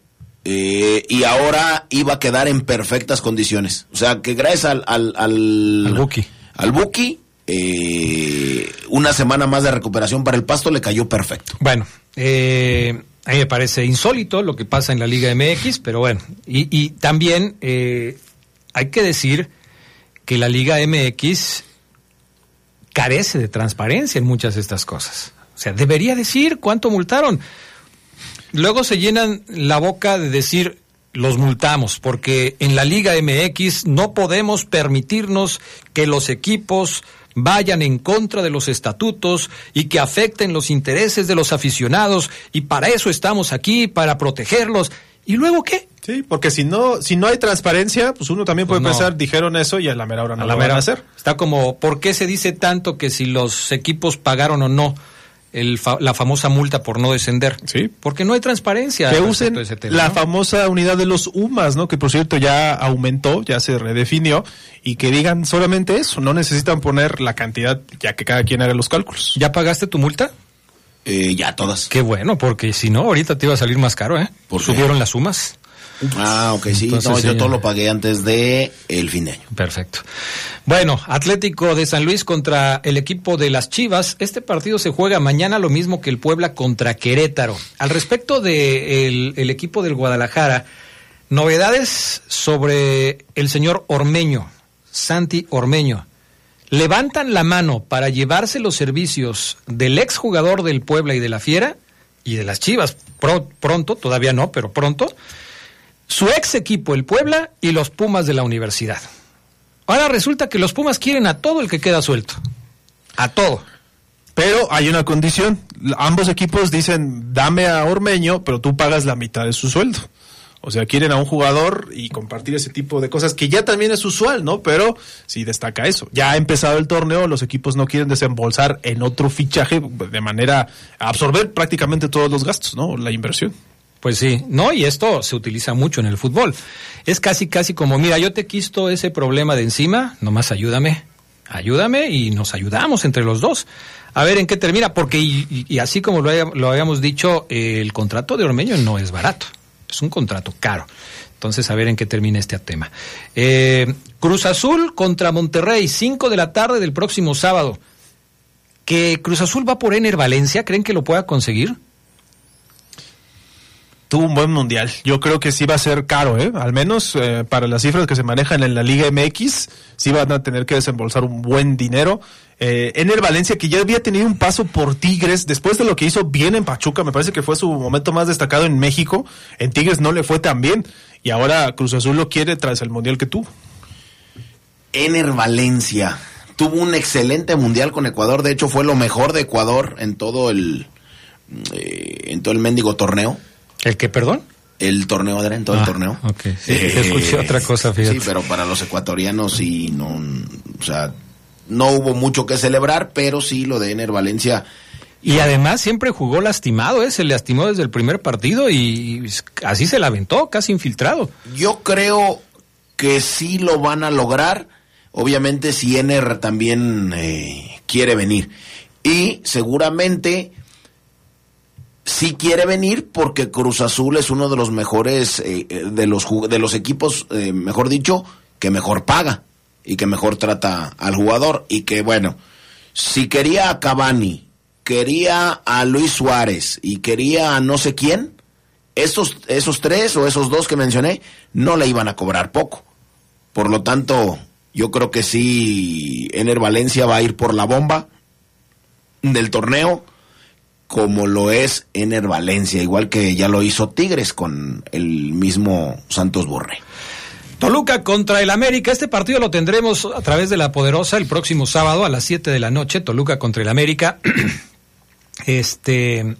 eh, y ahora iba a quedar en perfectas condiciones. O sea, que gracias al... Al, al, Buki. Al Buki, eh, una semana más de recuperación para el pasto le cayó perfecto. Bueno, eh, a mí me parece insólito lo que pasa en la Liga MX, pero bueno, y, y también hay que decir que la Liga MX carece de transparencia en muchas de estas cosas. O sea, debería decir cuánto multaron luego se llenan la boca de decir los multamos, porque en la Liga MX no podemos permitirnos que los equipos vayan en contra de los estatutos y que afecten los intereses de los aficionados y para eso estamos aquí, para protegerlos. ¿Y luego qué? Sí, porque si no, si no hay transparencia, pues uno también puede pues pensar, dijeron eso y a la mera hora no lo van a hacer. Está como, ¿por qué se dice tanto que si los equipos pagaron o no? La famosa multa por no descender. Sí. Porque no hay transparencia. Que usen la famosa unidad de los UMAS, ¿no? Que por cierto ya aumentó, ya se redefinió, y que digan solamente eso, no necesitan poner la cantidad, ya que cada quien haga los cálculos. ¿Ya pagaste tu multa? Eh, ya todas. Qué bueno, porque si no, ahorita te iba a salir más caro, ¿eh? ¿Por Subieron las sumas. Ah, ok, sí. no, yo todo lo pagué antes de el fin de año. Perfecto. Bueno, Atlético de San Luis contra el equipo de las Chivas. Este partido se juega mañana lo mismo que el Puebla contra Querétaro. Al respecto del de el equipo del Guadalajara, novedades sobre el señor Ormeño, Santi Ormeño. levantan la mano para llevarse los servicios del exjugador del Puebla y de la Fiera y de las Chivas pronto, todavía no, pero pronto, su ex equipo, el Puebla, y los Pumas de la universidad. Ahora resulta que los Pumas quieren a todo el que queda suelto. A todo. Pero hay una condición. Ambos equipos dicen, dame a Ormeño, pero tú pagas la mitad de su sueldo. O sea, quieren a un jugador y compartir ese tipo de cosas que ya también es usual, ¿no? Pero sí destaca eso. Ya ha empezado el torneo, los equipos no quieren desembolsar en otro fichaje de manera a absorber prácticamente todos los gastos, ¿no? La inversión. Pues sí, no, y esto se utiliza mucho en el fútbol. Es casi, casi como, mira, yo te quisto ese problema de encima, nomás ayúdame, ayúdame y nos ayudamos entre los dos. A ver en qué termina, porque y, así como lo, habíamos dicho, el contrato de Ormeño no es barato. Es un contrato caro. Entonces, a ver en qué termina este tema. Eh, Cruz Azul contra Monterrey, 5 de la tarde del próximo sábado. ¿Que Cruz Azul va por Ener Valencia? ¿Creen que lo pueda conseguir? Tuvo un buen mundial. Yo creo que sí va a ser caro, ¿eh? Al menos eh, para las cifras que se manejan en la Liga MX, sí van a tener que desembolsar un buen dinero. Eh, Ener Valencia, que ya había tenido un paso por Tigres, después de lo que hizo bien en Pachuca, me parece que fue su momento más destacado en México. En Tigres no le fue tan bien y ahora Cruz Azul lo quiere tras el mundial que tuvo. Ener Valencia tuvo un excelente mundial con Ecuador, de hecho fue lo mejor de Ecuador en todo el eh, en todo el mendigo torneo. ¿El que, perdón? El torneo, todo el ah, torneo. Ok, sí, escuché otra cosa, fíjate. Sí, pero para los ecuatorianos sí, no, o sea, no hubo mucho que celebrar, pero sí lo de Ener Valencia. Y además siempre jugó lastimado, ¿eh? se lastimó desde el primer partido y así se la aventó, casi infiltrado. Yo creo que sí lo van a lograr, obviamente si Ener también eh, quiere venir. Y seguramente sí quiere venir porque Cruz Azul es uno de los mejores, eh, de, los, de los equipos, eh, mejor dicho, que mejor paga y que mejor trata al jugador y que bueno, si quería a Cavani, quería a Luis Suárez y quería a no sé quién, esos, esos tres o esos dos que mencioné no le iban a cobrar poco. Por lo tanto, yo creo que sí, Ener Valencia va a ir por la bomba del torneo, como lo es Ener Valencia, igual que ya lo hizo Tigres con el mismo Santos Borre. Toluca contra el América. Este partido lo tendremos a través de la Poderosa el próximo sábado a las 7 de la noche. Toluca contra el América. (clears throat) este.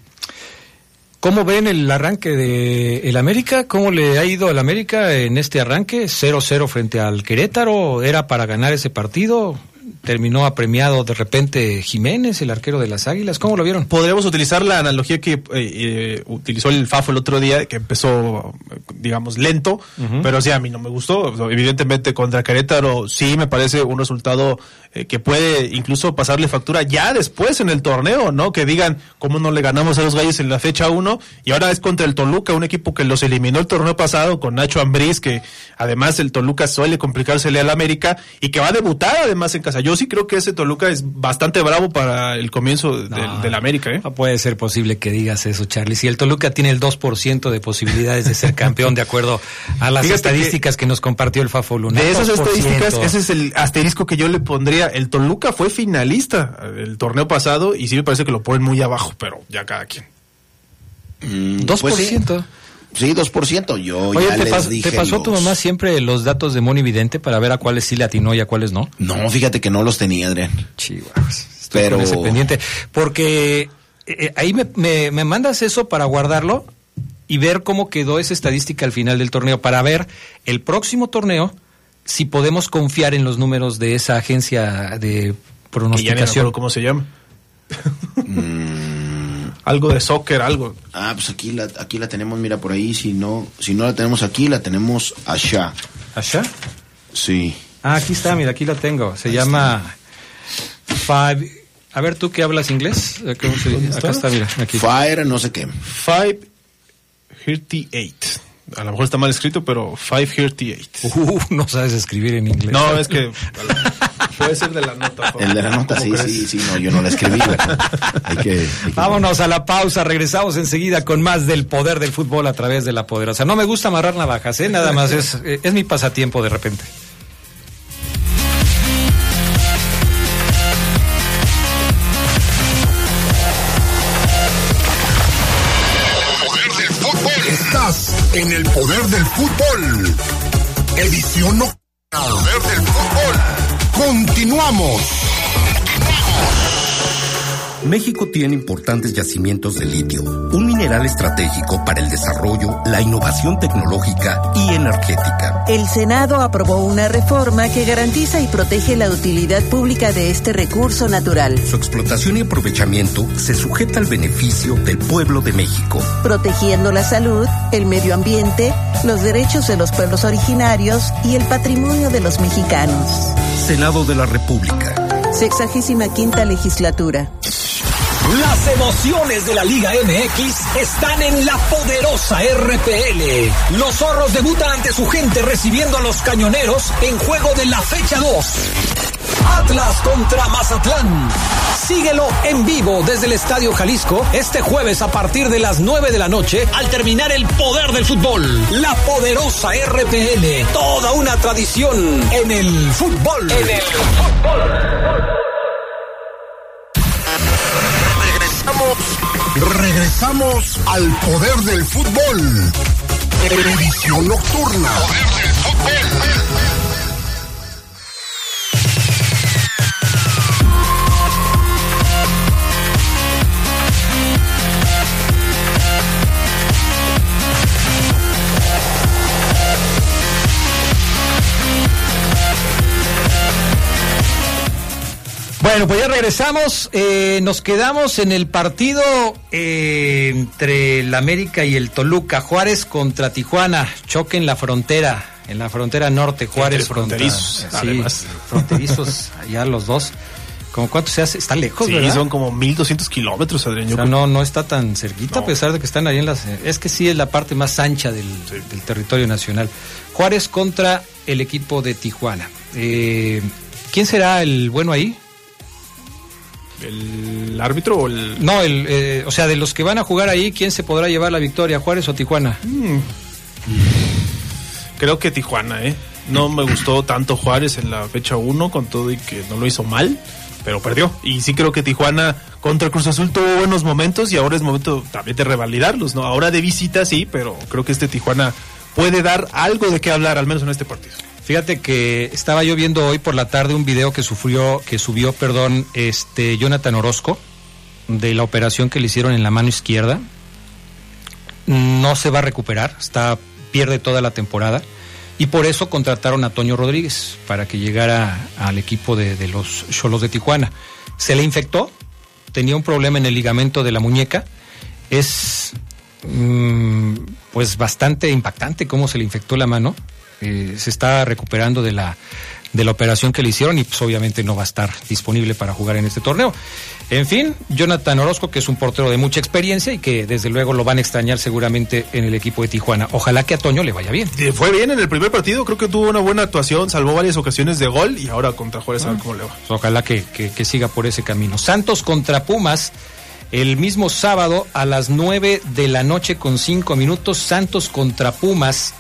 ¿Cómo ven el arranque de el América? ¿Cómo le ha ido al América en este arranque? 0-0 frente al Querétaro. ¿Era para ganar ese partido? Terminó apremiado de repente Jiménez, el arquero de las Águilas. ¿Cómo lo vieron? Podríamos utilizar la analogía que eh, eh, utilizó el Fafo el otro día, que empezó, digamos, lento, pero sí, a mí no me gustó. Evidentemente, contra Querétaro sí me parece un resultado eh, que puede incluso pasarle factura ya después en el torneo, ¿no? Que digan cómo no le ganamos a los Gallos en la fecha 1 y ahora es contra el Toluca, un equipo que los eliminó el torneo pasado con Nacho Ambriz, que además el Toluca suele complicársele al América y que va a debutar además en casa. Yo sí creo que ese Toluca es bastante bravo para el comienzo del, América, ¿eh? No puede ser posible que digas eso, Charlie. Si el Toluca tiene el 2% de posibilidades de ser (laughs) campeón de acuerdo a las estadísticas que, nos compartió el Fafo Luna. De esas estadísticas, ese es el asterisco que yo le pondría el Toluca fue finalista el torneo pasado y sí me parece que lo ponen muy abajo, pero ya cada quien. 2%. Pues sí. 2%. Yo ya ¿te, les dije ¿te pasó tu mamá siempre los datos de Moni Vidente para ver a cuáles sí le atinó y a cuáles no? No, fíjate que no los tenía, Adrián. Chihuahuas. Pero... ese pendiente. Porque eh, eh, ahí me, me, me mandas eso para guardarlo y ver cómo quedó esa estadística al final del torneo, para ver el próximo torneo si podemos confiar en los números de esa agencia de pronosticación. ¿Cómo se llama? Mm. algo de soccer, algo. Ah, pues aquí la, aquí la tenemos, mira, por ahí. Si no, si no la tenemos aquí, la tenemos allá. ¿Allá? Sí. Ah, aquí está, mira, aquí la tengo. Se llama Five. A ver, tú que hablas inglés. ¿Cómo se dice? Acá está, mira. Aquí. Fire, no sé qué. Five Thirty-eight a lo mejor está mal escrito, pero 538. Uh, no sabes escribir en inglés. No, es que (laughs) puede ser de la nota. El de la nota, sí, sí, sí, no, yo no la escribí. (laughs) hay que, Vámonos a la pausa, regresamos enseguida con más del poder del fútbol a través de la poderosa. No me gusta amarrar navajas, ¿eh? nada más, es, es mi pasatiempo de repente. En el poder del fútbol. Edición nocturna. Poder del fútbol. Continuamos. México tiene importantes yacimientos de litio, un mineral estratégico para el desarrollo, la innovación tecnológica y energética. El Senado aprobó una reforma que garantiza y protege la utilidad pública de este recurso natural. Su explotación y aprovechamiento se sujeta al beneficio del pueblo de México, protegiendo la salud, el medio ambiente, los derechos de los pueblos originarios y el patrimonio de los mexicanos. Senado de la República. Sexagésima quinta legislatura. Las emociones de la Liga MX están en la poderosa RPL. Los zorros debutan ante su gente recibiendo a los cañoneros en juego de la fecha 2. Atlas contra Mazatlán. Síguelo en vivo desde el Estadio Jalisco este jueves a partir de las 9 de la noche al terminar el poder del fútbol. La poderosa RPL. Toda una tradición en el fútbol. En el fútbol. Regresamos al poder del fútbol. Edición nocturna. Poder del fútbol. Bueno, pues ya regresamos. Eh, nos quedamos en el partido eh, entre el América y el Toluca. Juárez contra Tijuana. Choque en la frontera, en la frontera norte. Juárez fronterizos. Sí, fronterizos, allá los dos. ¿Cómo cuánto se hace? Está lejos, sí, son como 1200 kilómetros, Adrián. O sea, no, no está tan cerquita, a pesar de que están ahí en las. Es que sí es la parte más ancha del, del territorio nacional. Juárez contra el equipo de Tijuana. Eh, ¿Quién será el bueno ahí? ¿El árbitro o el.? No, el, eh, o sea, de los que van a jugar ahí, ¿quién se podrá llevar la victoria, Juárez o Tijuana? Mm. Creo que Tijuana, ¿eh? No me gustó tanto Juárez en la fecha 1, con todo y que no lo hizo mal, pero perdió. Y sí creo que Tijuana contra Cruz Azul tuvo buenos momentos y ahora es momento también de revalidarlos, ¿no? Ahora de visita sí, pero creo que este Tijuana puede dar algo de qué hablar, al menos en este partido. Fíjate que estaba yo viendo hoy por la tarde un video que sufrió, que subió, perdón, este Jonathan Orozco de la operación que le hicieron en la mano izquierda. No se va a recuperar, está pierde toda la temporada y por eso contrataron a Toño Rodríguez para que llegara al equipo de, los Cholos de Tijuana. Se le infectó, tenía un problema en el ligamento de la muñeca. Es mm, pues bastante impactante cómo se le infectó la mano. Eh, se está recuperando de la, de la operación que le hicieron y pues obviamente no va a estar disponible para jugar en este torneo. En fin, Jonathan Orozco, que es un portero de mucha experiencia y que desde luego lo van a extrañar seguramente en el equipo de Tijuana. Ojalá que a Toño le vaya bien. Fue bien en el primer partido, creo que tuvo una buena actuación, salvó varias ocasiones de gol y ahora contra Juárez a ver cómo le va. Pues ojalá que, que, siga por ese camino. Santos contra Pumas. El mismo sábado a las 9 de la noche con 5 minutos, Santos contra Pumas.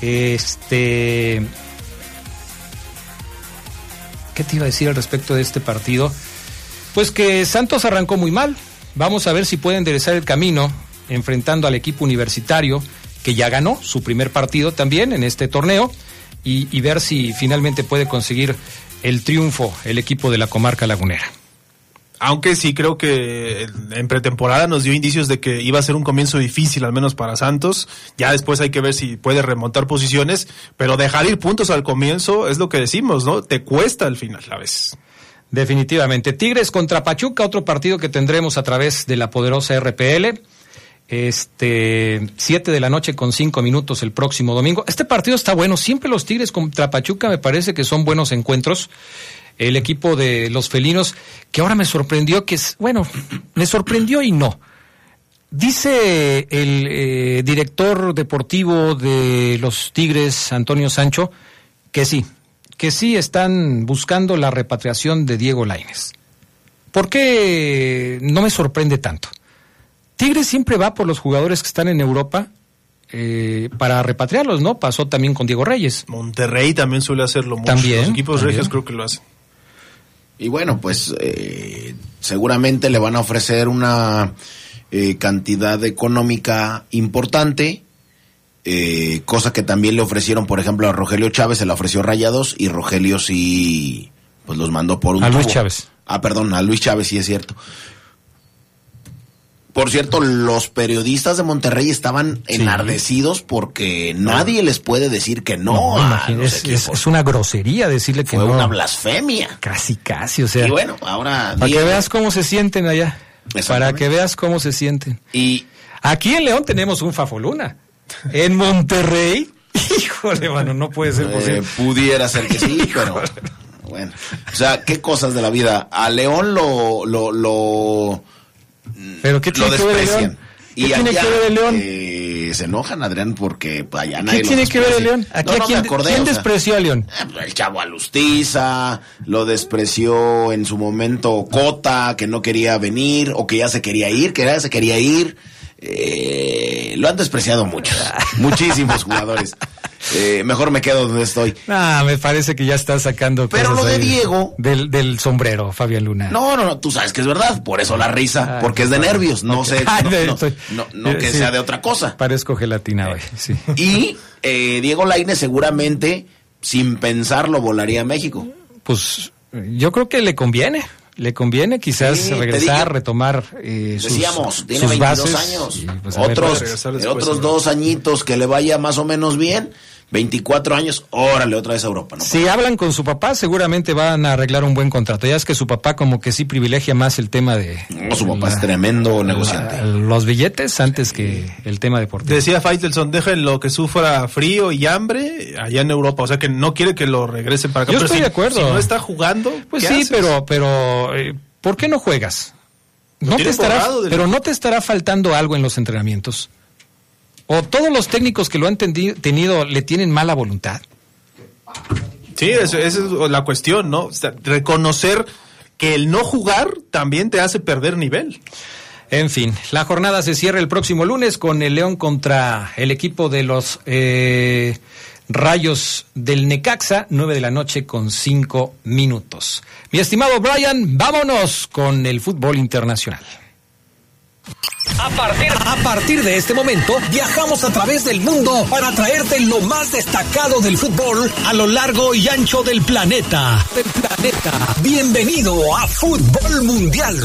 Este. ¿Qué te iba a decir al respecto de este partido? Pues que Santos arrancó muy mal. Vamos a ver si puede enderezar el camino enfrentando al equipo universitario que ya ganó su primer partido también en este torneo y, y ver si finalmente puede conseguir el triunfo el equipo de la comarca lagunera. Aunque sí creo que en pretemporada nos dio indicios de que iba a ser un comienzo difícil, al menos para Santos. Ya después hay que ver si puede remontar posiciones, pero dejar ir puntos al comienzo es lo que decimos, ¿no? Te cuesta al final a veces. Definitivamente. Tigres contra Pachuca, otro partido que tendremos a través de la poderosa RPL. Este, 7 de la noche con 5 minutos el próximo domingo. Este partido está bueno. Siempre los Tigres contra Pachuca me parece que son buenos encuentros el equipo de los felinos, que ahora me sorprendió que es, bueno, me sorprendió y no. Dice el eh, director deportivo de los Tigres, Antonio Sancho, que sí, que sí están buscando la repatriación de Diego Laines. ¿Por qué no me sorprende tanto? Tigres siempre va por los jugadores que están en Europa eh, para repatriarlos, ¿no? Pasó también con Diego Reyes. Monterrey también suele hacerlo mucho. También. Los equipos regios creo que lo hacen. Y bueno, pues eh, seguramente le van a ofrecer una eh, cantidad económica importante, eh, cosa que también le ofrecieron, por ejemplo, a Rogelio Chávez, se le ofreció Rayados y Rogelio sí, pues los mandó por un A Luis. Chávez. Ah, perdón, a Luis Chávez, sí es cierto. Por cierto, los periodistas de Monterrey estaban enardecidos porque nadie les puede decir que no. No, a imagínate, los es, una grosería decirle que Fue no. una blasfemia. Casi, casi, o sea. Y bueno, ahora Para que veas cómo se sienten allá. Para que veas cómo se sienten. Y aquí en León tenemos un Fafoluna. En Monterrey, (laughs) híjole, mano, no puede ser Eh, posible. pudiera ser que sí, (laughs) pero bueno. O sea, qué cosas de la vida. A León lo lo lo, Pero qué lo tiene que ver. León. ¿Qué tiene allá, que ver el León? eh, se enojan, Adrián, porque allá ¿Qué nadie lo tiene que ver el. León? Aquí No, quién, acordé, quién o sea, despreció a León. el chavo Alustiza, lo despreció en su momento Cota, que no quería venir, o que ya se quería ir, que ya se quería ir. Eh, lo han despreciado muchos, (laughs) muchísimos jugadores. Eh, mejor me quedo donde estoy. Ah, me parece que ya está sacando Pero lo de Diego- Del, del sombrero, Fabián Luna. No, no, no, tú sabes que es verdad, por eso la risa, Ay, porque es de nervios, no sé, (laughs) no, no, estoy- no- no eh, que sí. sea de otra cosa. Parezco gelatina hoy, sí. Y eh, Diego Lainez seguramente, sin pensarlo, volaría a México. Pues yo creo que le conviene. Le conviene quizás Sí, regresar, retomar eh, sus, Decíamos, tiene sus 22 bases. años. y, pues, ver, otros eh, después, otros dos añitos que le vaya más o menos bien. 24 años, órale, otra vez a Europa. ¿no? Si hablan con su papá, seguramente van a arreglar un buen contrato. Ya es que su papá como que sí privilegia más el tema de... No, su papá es tremendo negociante. la- los billetes antes que el tema deportivo. Decía Faitelson, déjenlo que sufra frío y hambre allá en Europa. O sea que no quiere que lo regresen para acá. Yo Pero estoy si- de acuerdo. Si no está jugando, Pues ¿qué sí, haces? pero, pero eh, ¿por qué no juegas? No te estará, pero no te estará faltando algo en los entrenamientos. O todos los técnicos que lo han tenido le tienen mala voluntad. Sí, esa es la cuestión, ¿no? O sea, reconocer que el no jugar también te hace perder nivel. En fin, la jornada se cierra el próximo lunes con el León contra el equipo de los eh, Rayos del Necaxa, 9 de la noche con 5 minutos. Mi estimado Brian, vámonos con el fútbol internacional. A partir, a partir de este momento, viajamos a través del mundo para traerte lo más destacado del fútbol a lo largo y ancho del planeta. Bienvenido a Fútbol Mundial.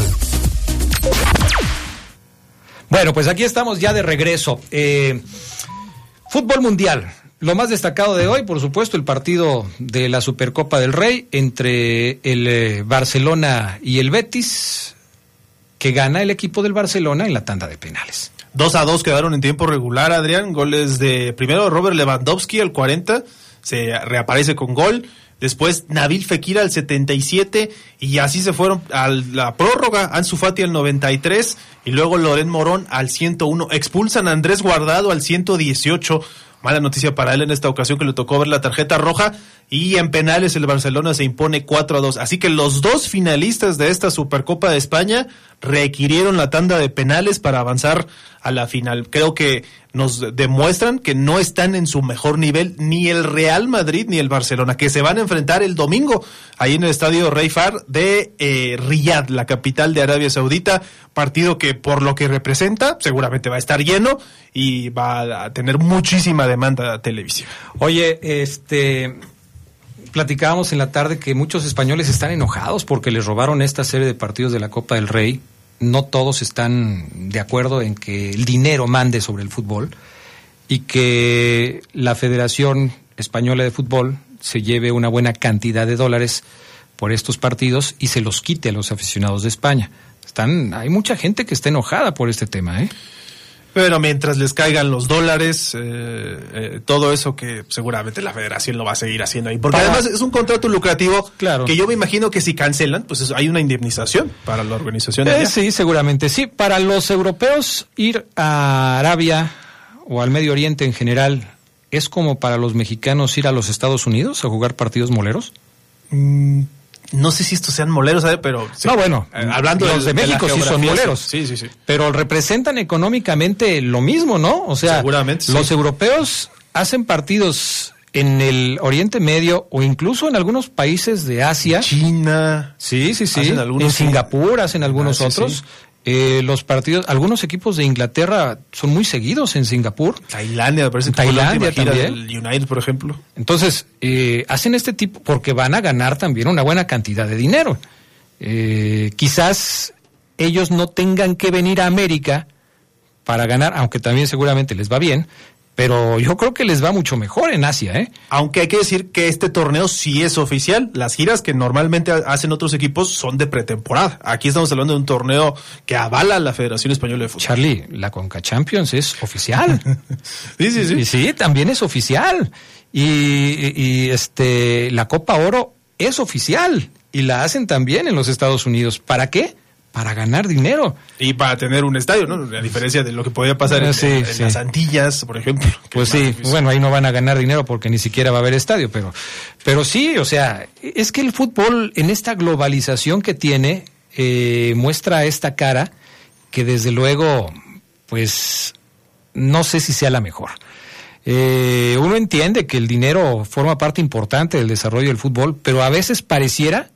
Bueno, pues aquí estamos ya de regreso. Eh, fútbol mundial. Lo más destacado de hoy, por supuesto, el partido de la Supercopa del Rey entre el eh, Barcelona y el Betis, que gana el equipo del Barcelona en la tanda de penales. 2 a 2 quedaron en tiempo regular, Adrián. Goles de primero Robert Lewandowski al 40, se reaparece con gol. Después Nabil Fekir al 77 y así se fueron a la prórroga. Ansu Fati al 93 y luego Loren Morón al 101. Expulsan a Andrés Guardado al 118. Mala noticia para él en esta ocasión que le tocó ver la tarjeta roja y en penales el Barcelona se impone 4 a 2. Así que los dos finalistas de esta Supercopa de España requirieron la tanda de penales para avanzar a la final. Creo que nos demuestran que no están en su mejor nivel ni el Real Madrid ni el Barcelona, que se van a enfrentar el domingo ahí en el estadio Rey Far de eh, Riyadh, la capital de Arabia Saudita, partido que por lo que representa seguramente va a estar lleno y va a tener muchísima demanda televisiva. Oye, este platicábamos en la tarde que muchos españoles están enojados porque les robaron esta serie de partidos de la Copa del Rey. No todos están de acuerdo en que el dinero mande sobre el fútbol y que la Federación Española de Fútbol se lleve una buena cantidad de dólares por estos partidos y se los quite a los aficionados de España. Están, hay mucha gente que está enojada por este tema, ¿eh? Pero mientras les caigan los dólares, eh, eh, todo eso que seguramente la federación lo va a seguir haciendo ahí. Porque Para- además es un contrato lucrativo Claro. que yo me imagino que si cancelan, pues es- hay una indemnización para la organización. Eh, sí, seguramente sí. Para los europeos ir a Arabia o al Medio Oriente en general es como para los mexicanos ir a los Estados Unidos a jugar partidos moleros. Mm, no sé si estos sean moleros, ¿sabe? Pero sí. No, bueno, Eh, hablando los de, México sí son moleros. Sí, sí, sí. Pero representan económicamente lo mismo, ¿no? O sea, Seguramente, sí. los europeos hacen partidos en el Oriente Medio o incluso en algunos países de Asia. China. Sí, sí, sí. Hacen algunos, en. Singapur hacen algunos Ah, sí, otros. sí. Eh, los partidos, algunos equipos de Inglaterra son muy seguidos en Singapur. Tailandia, me parece que Tailandia también. del United, por ejemplo. Entonces, eh, hacen este tipo porque van a ganar también una buena cantidad de dinero. Eh, quizás ellos no tengan que venir a América para ganar, aunque también seguramente les va bien, pero yo creo que les va mucho mejor en Asia, ¿eh? Aunque hay que decir que este torneo sí es oficial. Las giras que normalmente ha- hacen otros equipos son de pretemporada. Aquí estamos hablando de un torneo que avala la Federación Española de Fútbol. Charlie, la Conca Champions es oficial. (laughs) sí, sí, sí. Y sí, también es oficial. Y, y- y, este la Copa Oro es oficial y la hacen también en los Estados Unidos. ¿Para qué? Para ganar dinero. Y para tener un estadio, ¿no? A diferencia de lo que podía pasar en, Ah, Sí, en sí. las Antillas, por ejemplo. (laughs) Pues sí, difícil. bueno, ahí no van a ganar dinero porque ni siquiera va a haber estadio, pero, pero sí, o sea, es que el fútbol en esta globalización que tiene eh, muestra esta cara que desde luego, pues, no sé si sea la mejor. Eh, uno entiende que el dinero forma parte importante del desarrollo del fútbol, pero a veces pareciera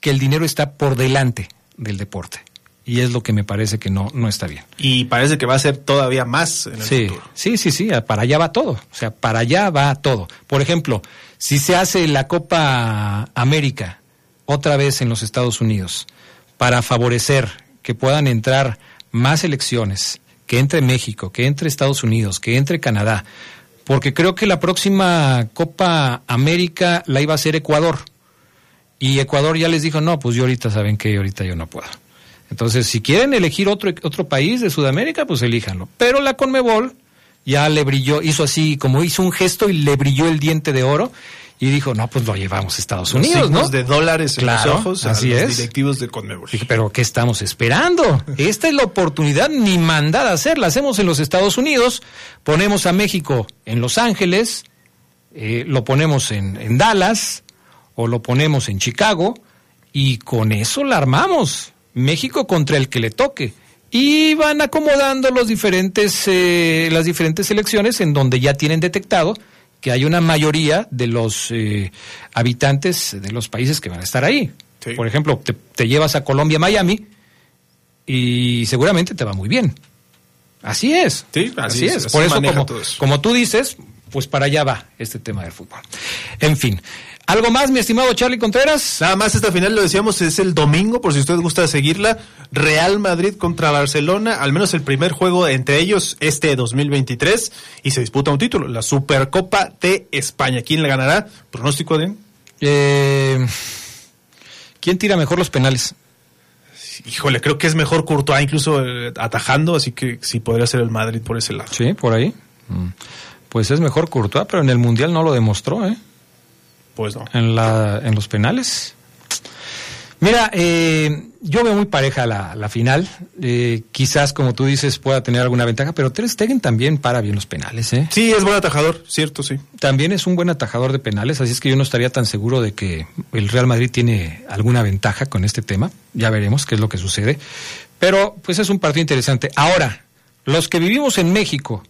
que el dinero está por delante del deporte. Y es lo que me parece que no, no está bien. Y parece que va a ser todavía más en el Sí, futuro. sí, sí, sí, para allá va todo. O sea, para allá va todo. Por ejemplo, si se hace la Copa América otra vez en los Estados Unidos para favorecer que puedan entrar más elecciones, que entre México, que entre Estados Unidos, que entre Canadá, porque creo que la próxima Copa América la iba a hacer Ecuador. Y Ecuador ya les dijo, no, pues yo ahorita saben que ahorita yo no puedo. Entonces, si quieren elegir otro, otro país de Sudamérica, pues elíjanlo. Pero la Conmebol ya le brilló, hizo así, como hizo un gesto y le brilló el diente de oro y dijo, no, pues lo llevamos a Estados Los Unidos, ¿no? de dólares en Claro, los ojos a así los es. directivos de Conmebol. Dije, pero ¿qué estamos esperando? Esta es la oportunidad ni mandada a hacer. La hacemos en los Estados Unidos, ponemos a México en Los Ángeles, eh, lo ponemos en, en Dallas o lo ponemos en Chicago y con eso la armamos. México contra el que le toque. Y van acomodando los diferentes, eh, las diferentes selecciones en donde ya tienen detectado que hay una mayoría de los eh, habitantes de los países que van a estar ahí. Por ejemplo, te, te llevas a Colombia, Miami, y seguramente te va muy bien. Así es. Sí, así es, Por eso como, eso. como tú dices, pues para allá va este tema del fútbol. En fin. ¿Algo más, mi estimado Charlie Contreras? Nada más esta final lo decíamos es el domingo, por si usted gusta seguirla. Real Madrid contra Barcelona, al menos el primer juego entre ellos este 2023 y se disputa un título, la Supercopa de España. ¿Quién la ganará? Pronóstico de Eh, ¿Quién tira mejor los penales? Híjole, creo que es mejor Courtois incluso eh, atajando, así que sí podría ser el Madrid por ese lado. Sí, por ahí. Mm. Pues es mejor Courtois, pero en el Mundial no lo demostró, ¿eh? Pues no. En, la, en los penales. Mira, eh, yo veo muy pareja la, la final. Eh, quizás, como tú dices, pueda tener alguna ventaja, pero Ter Stegen también para bien los penales, ¿eh? Sí, es buen atajador, cierto, sí. También es un buen atajador de penales, así es que yo no estaría tan seguro de que el Real Madrid tiene alguna ventaja con este tema. Ya veremos qué es lo que sucede. Pero, pues es un partido interesante. Ahora, los que vivimos en México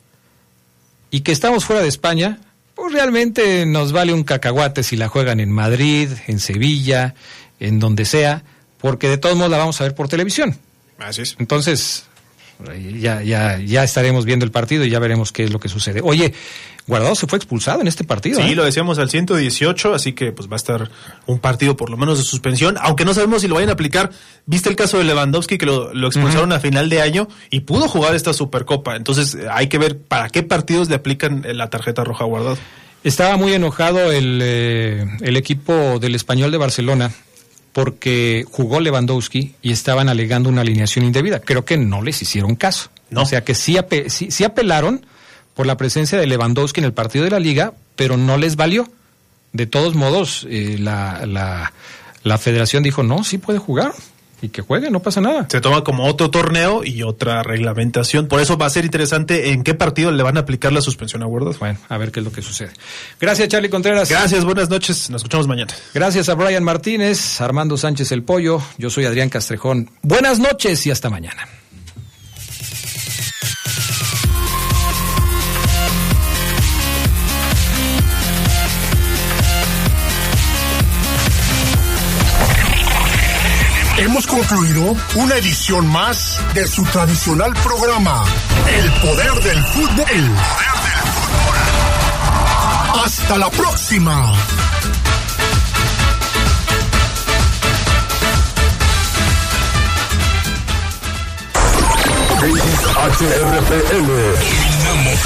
y que estamos fuera de España, pues realmente nos vale un cacahuate si la juegan en Madrid, en Sevilla, en donde sea, porque de todos modos la vamos a ver por televisión. Así es. Entonces, ya, ya, ya estaremos viendo el partido y ya veremos qué es lo que sucede. Oye, Guardado se fue expulsado en este partido. Sí, ¿eh? lo decíamos al 118, así que pues va a estar un partido por lo menos de suspensión, aunque no sabemos si lo vayan a aplicar. Viste el caso de Lewandowski que lo, lo expulsaron a final de año y pudo jugar esta Supercopa. Entonces eh, hay que ver para qué partidos le aplican eh, la tarjeta roja a guardado. Estaba muy enojado el, eh, el equipo del español de Barcelona porque jugó Lewandowski y estaban alegando una alineación indebida. Creo que no les hicieron caso. O sea que sí, ape- sí- sí apelaron por la presencia de Lewandowski en el partido de la liga, pero no les valió. De todos modos, eh, la, la, la federación dijo, no, sí puede jugar y que juegue, no pasa nada. Se toma como otro torneo y otra reglamentación. Por eso va a ser interesante en qué partido le van a aplicar la suspensión a guardado. Bueno, a ver qué es lo que sucede. Gracias, Charlie Contreras. Gracias, buenas noches. Nos escuchamos mañana. Gracias a Brian Martínez, Armando Sánchez el Pollo, yo soy Adrián Castrejón. Buenas noches y hasta mañana. Hemos concluido una edición más de su tradicional programa, El Poder del Fútbol. El Poder del Fútbol. Hasta la próxima.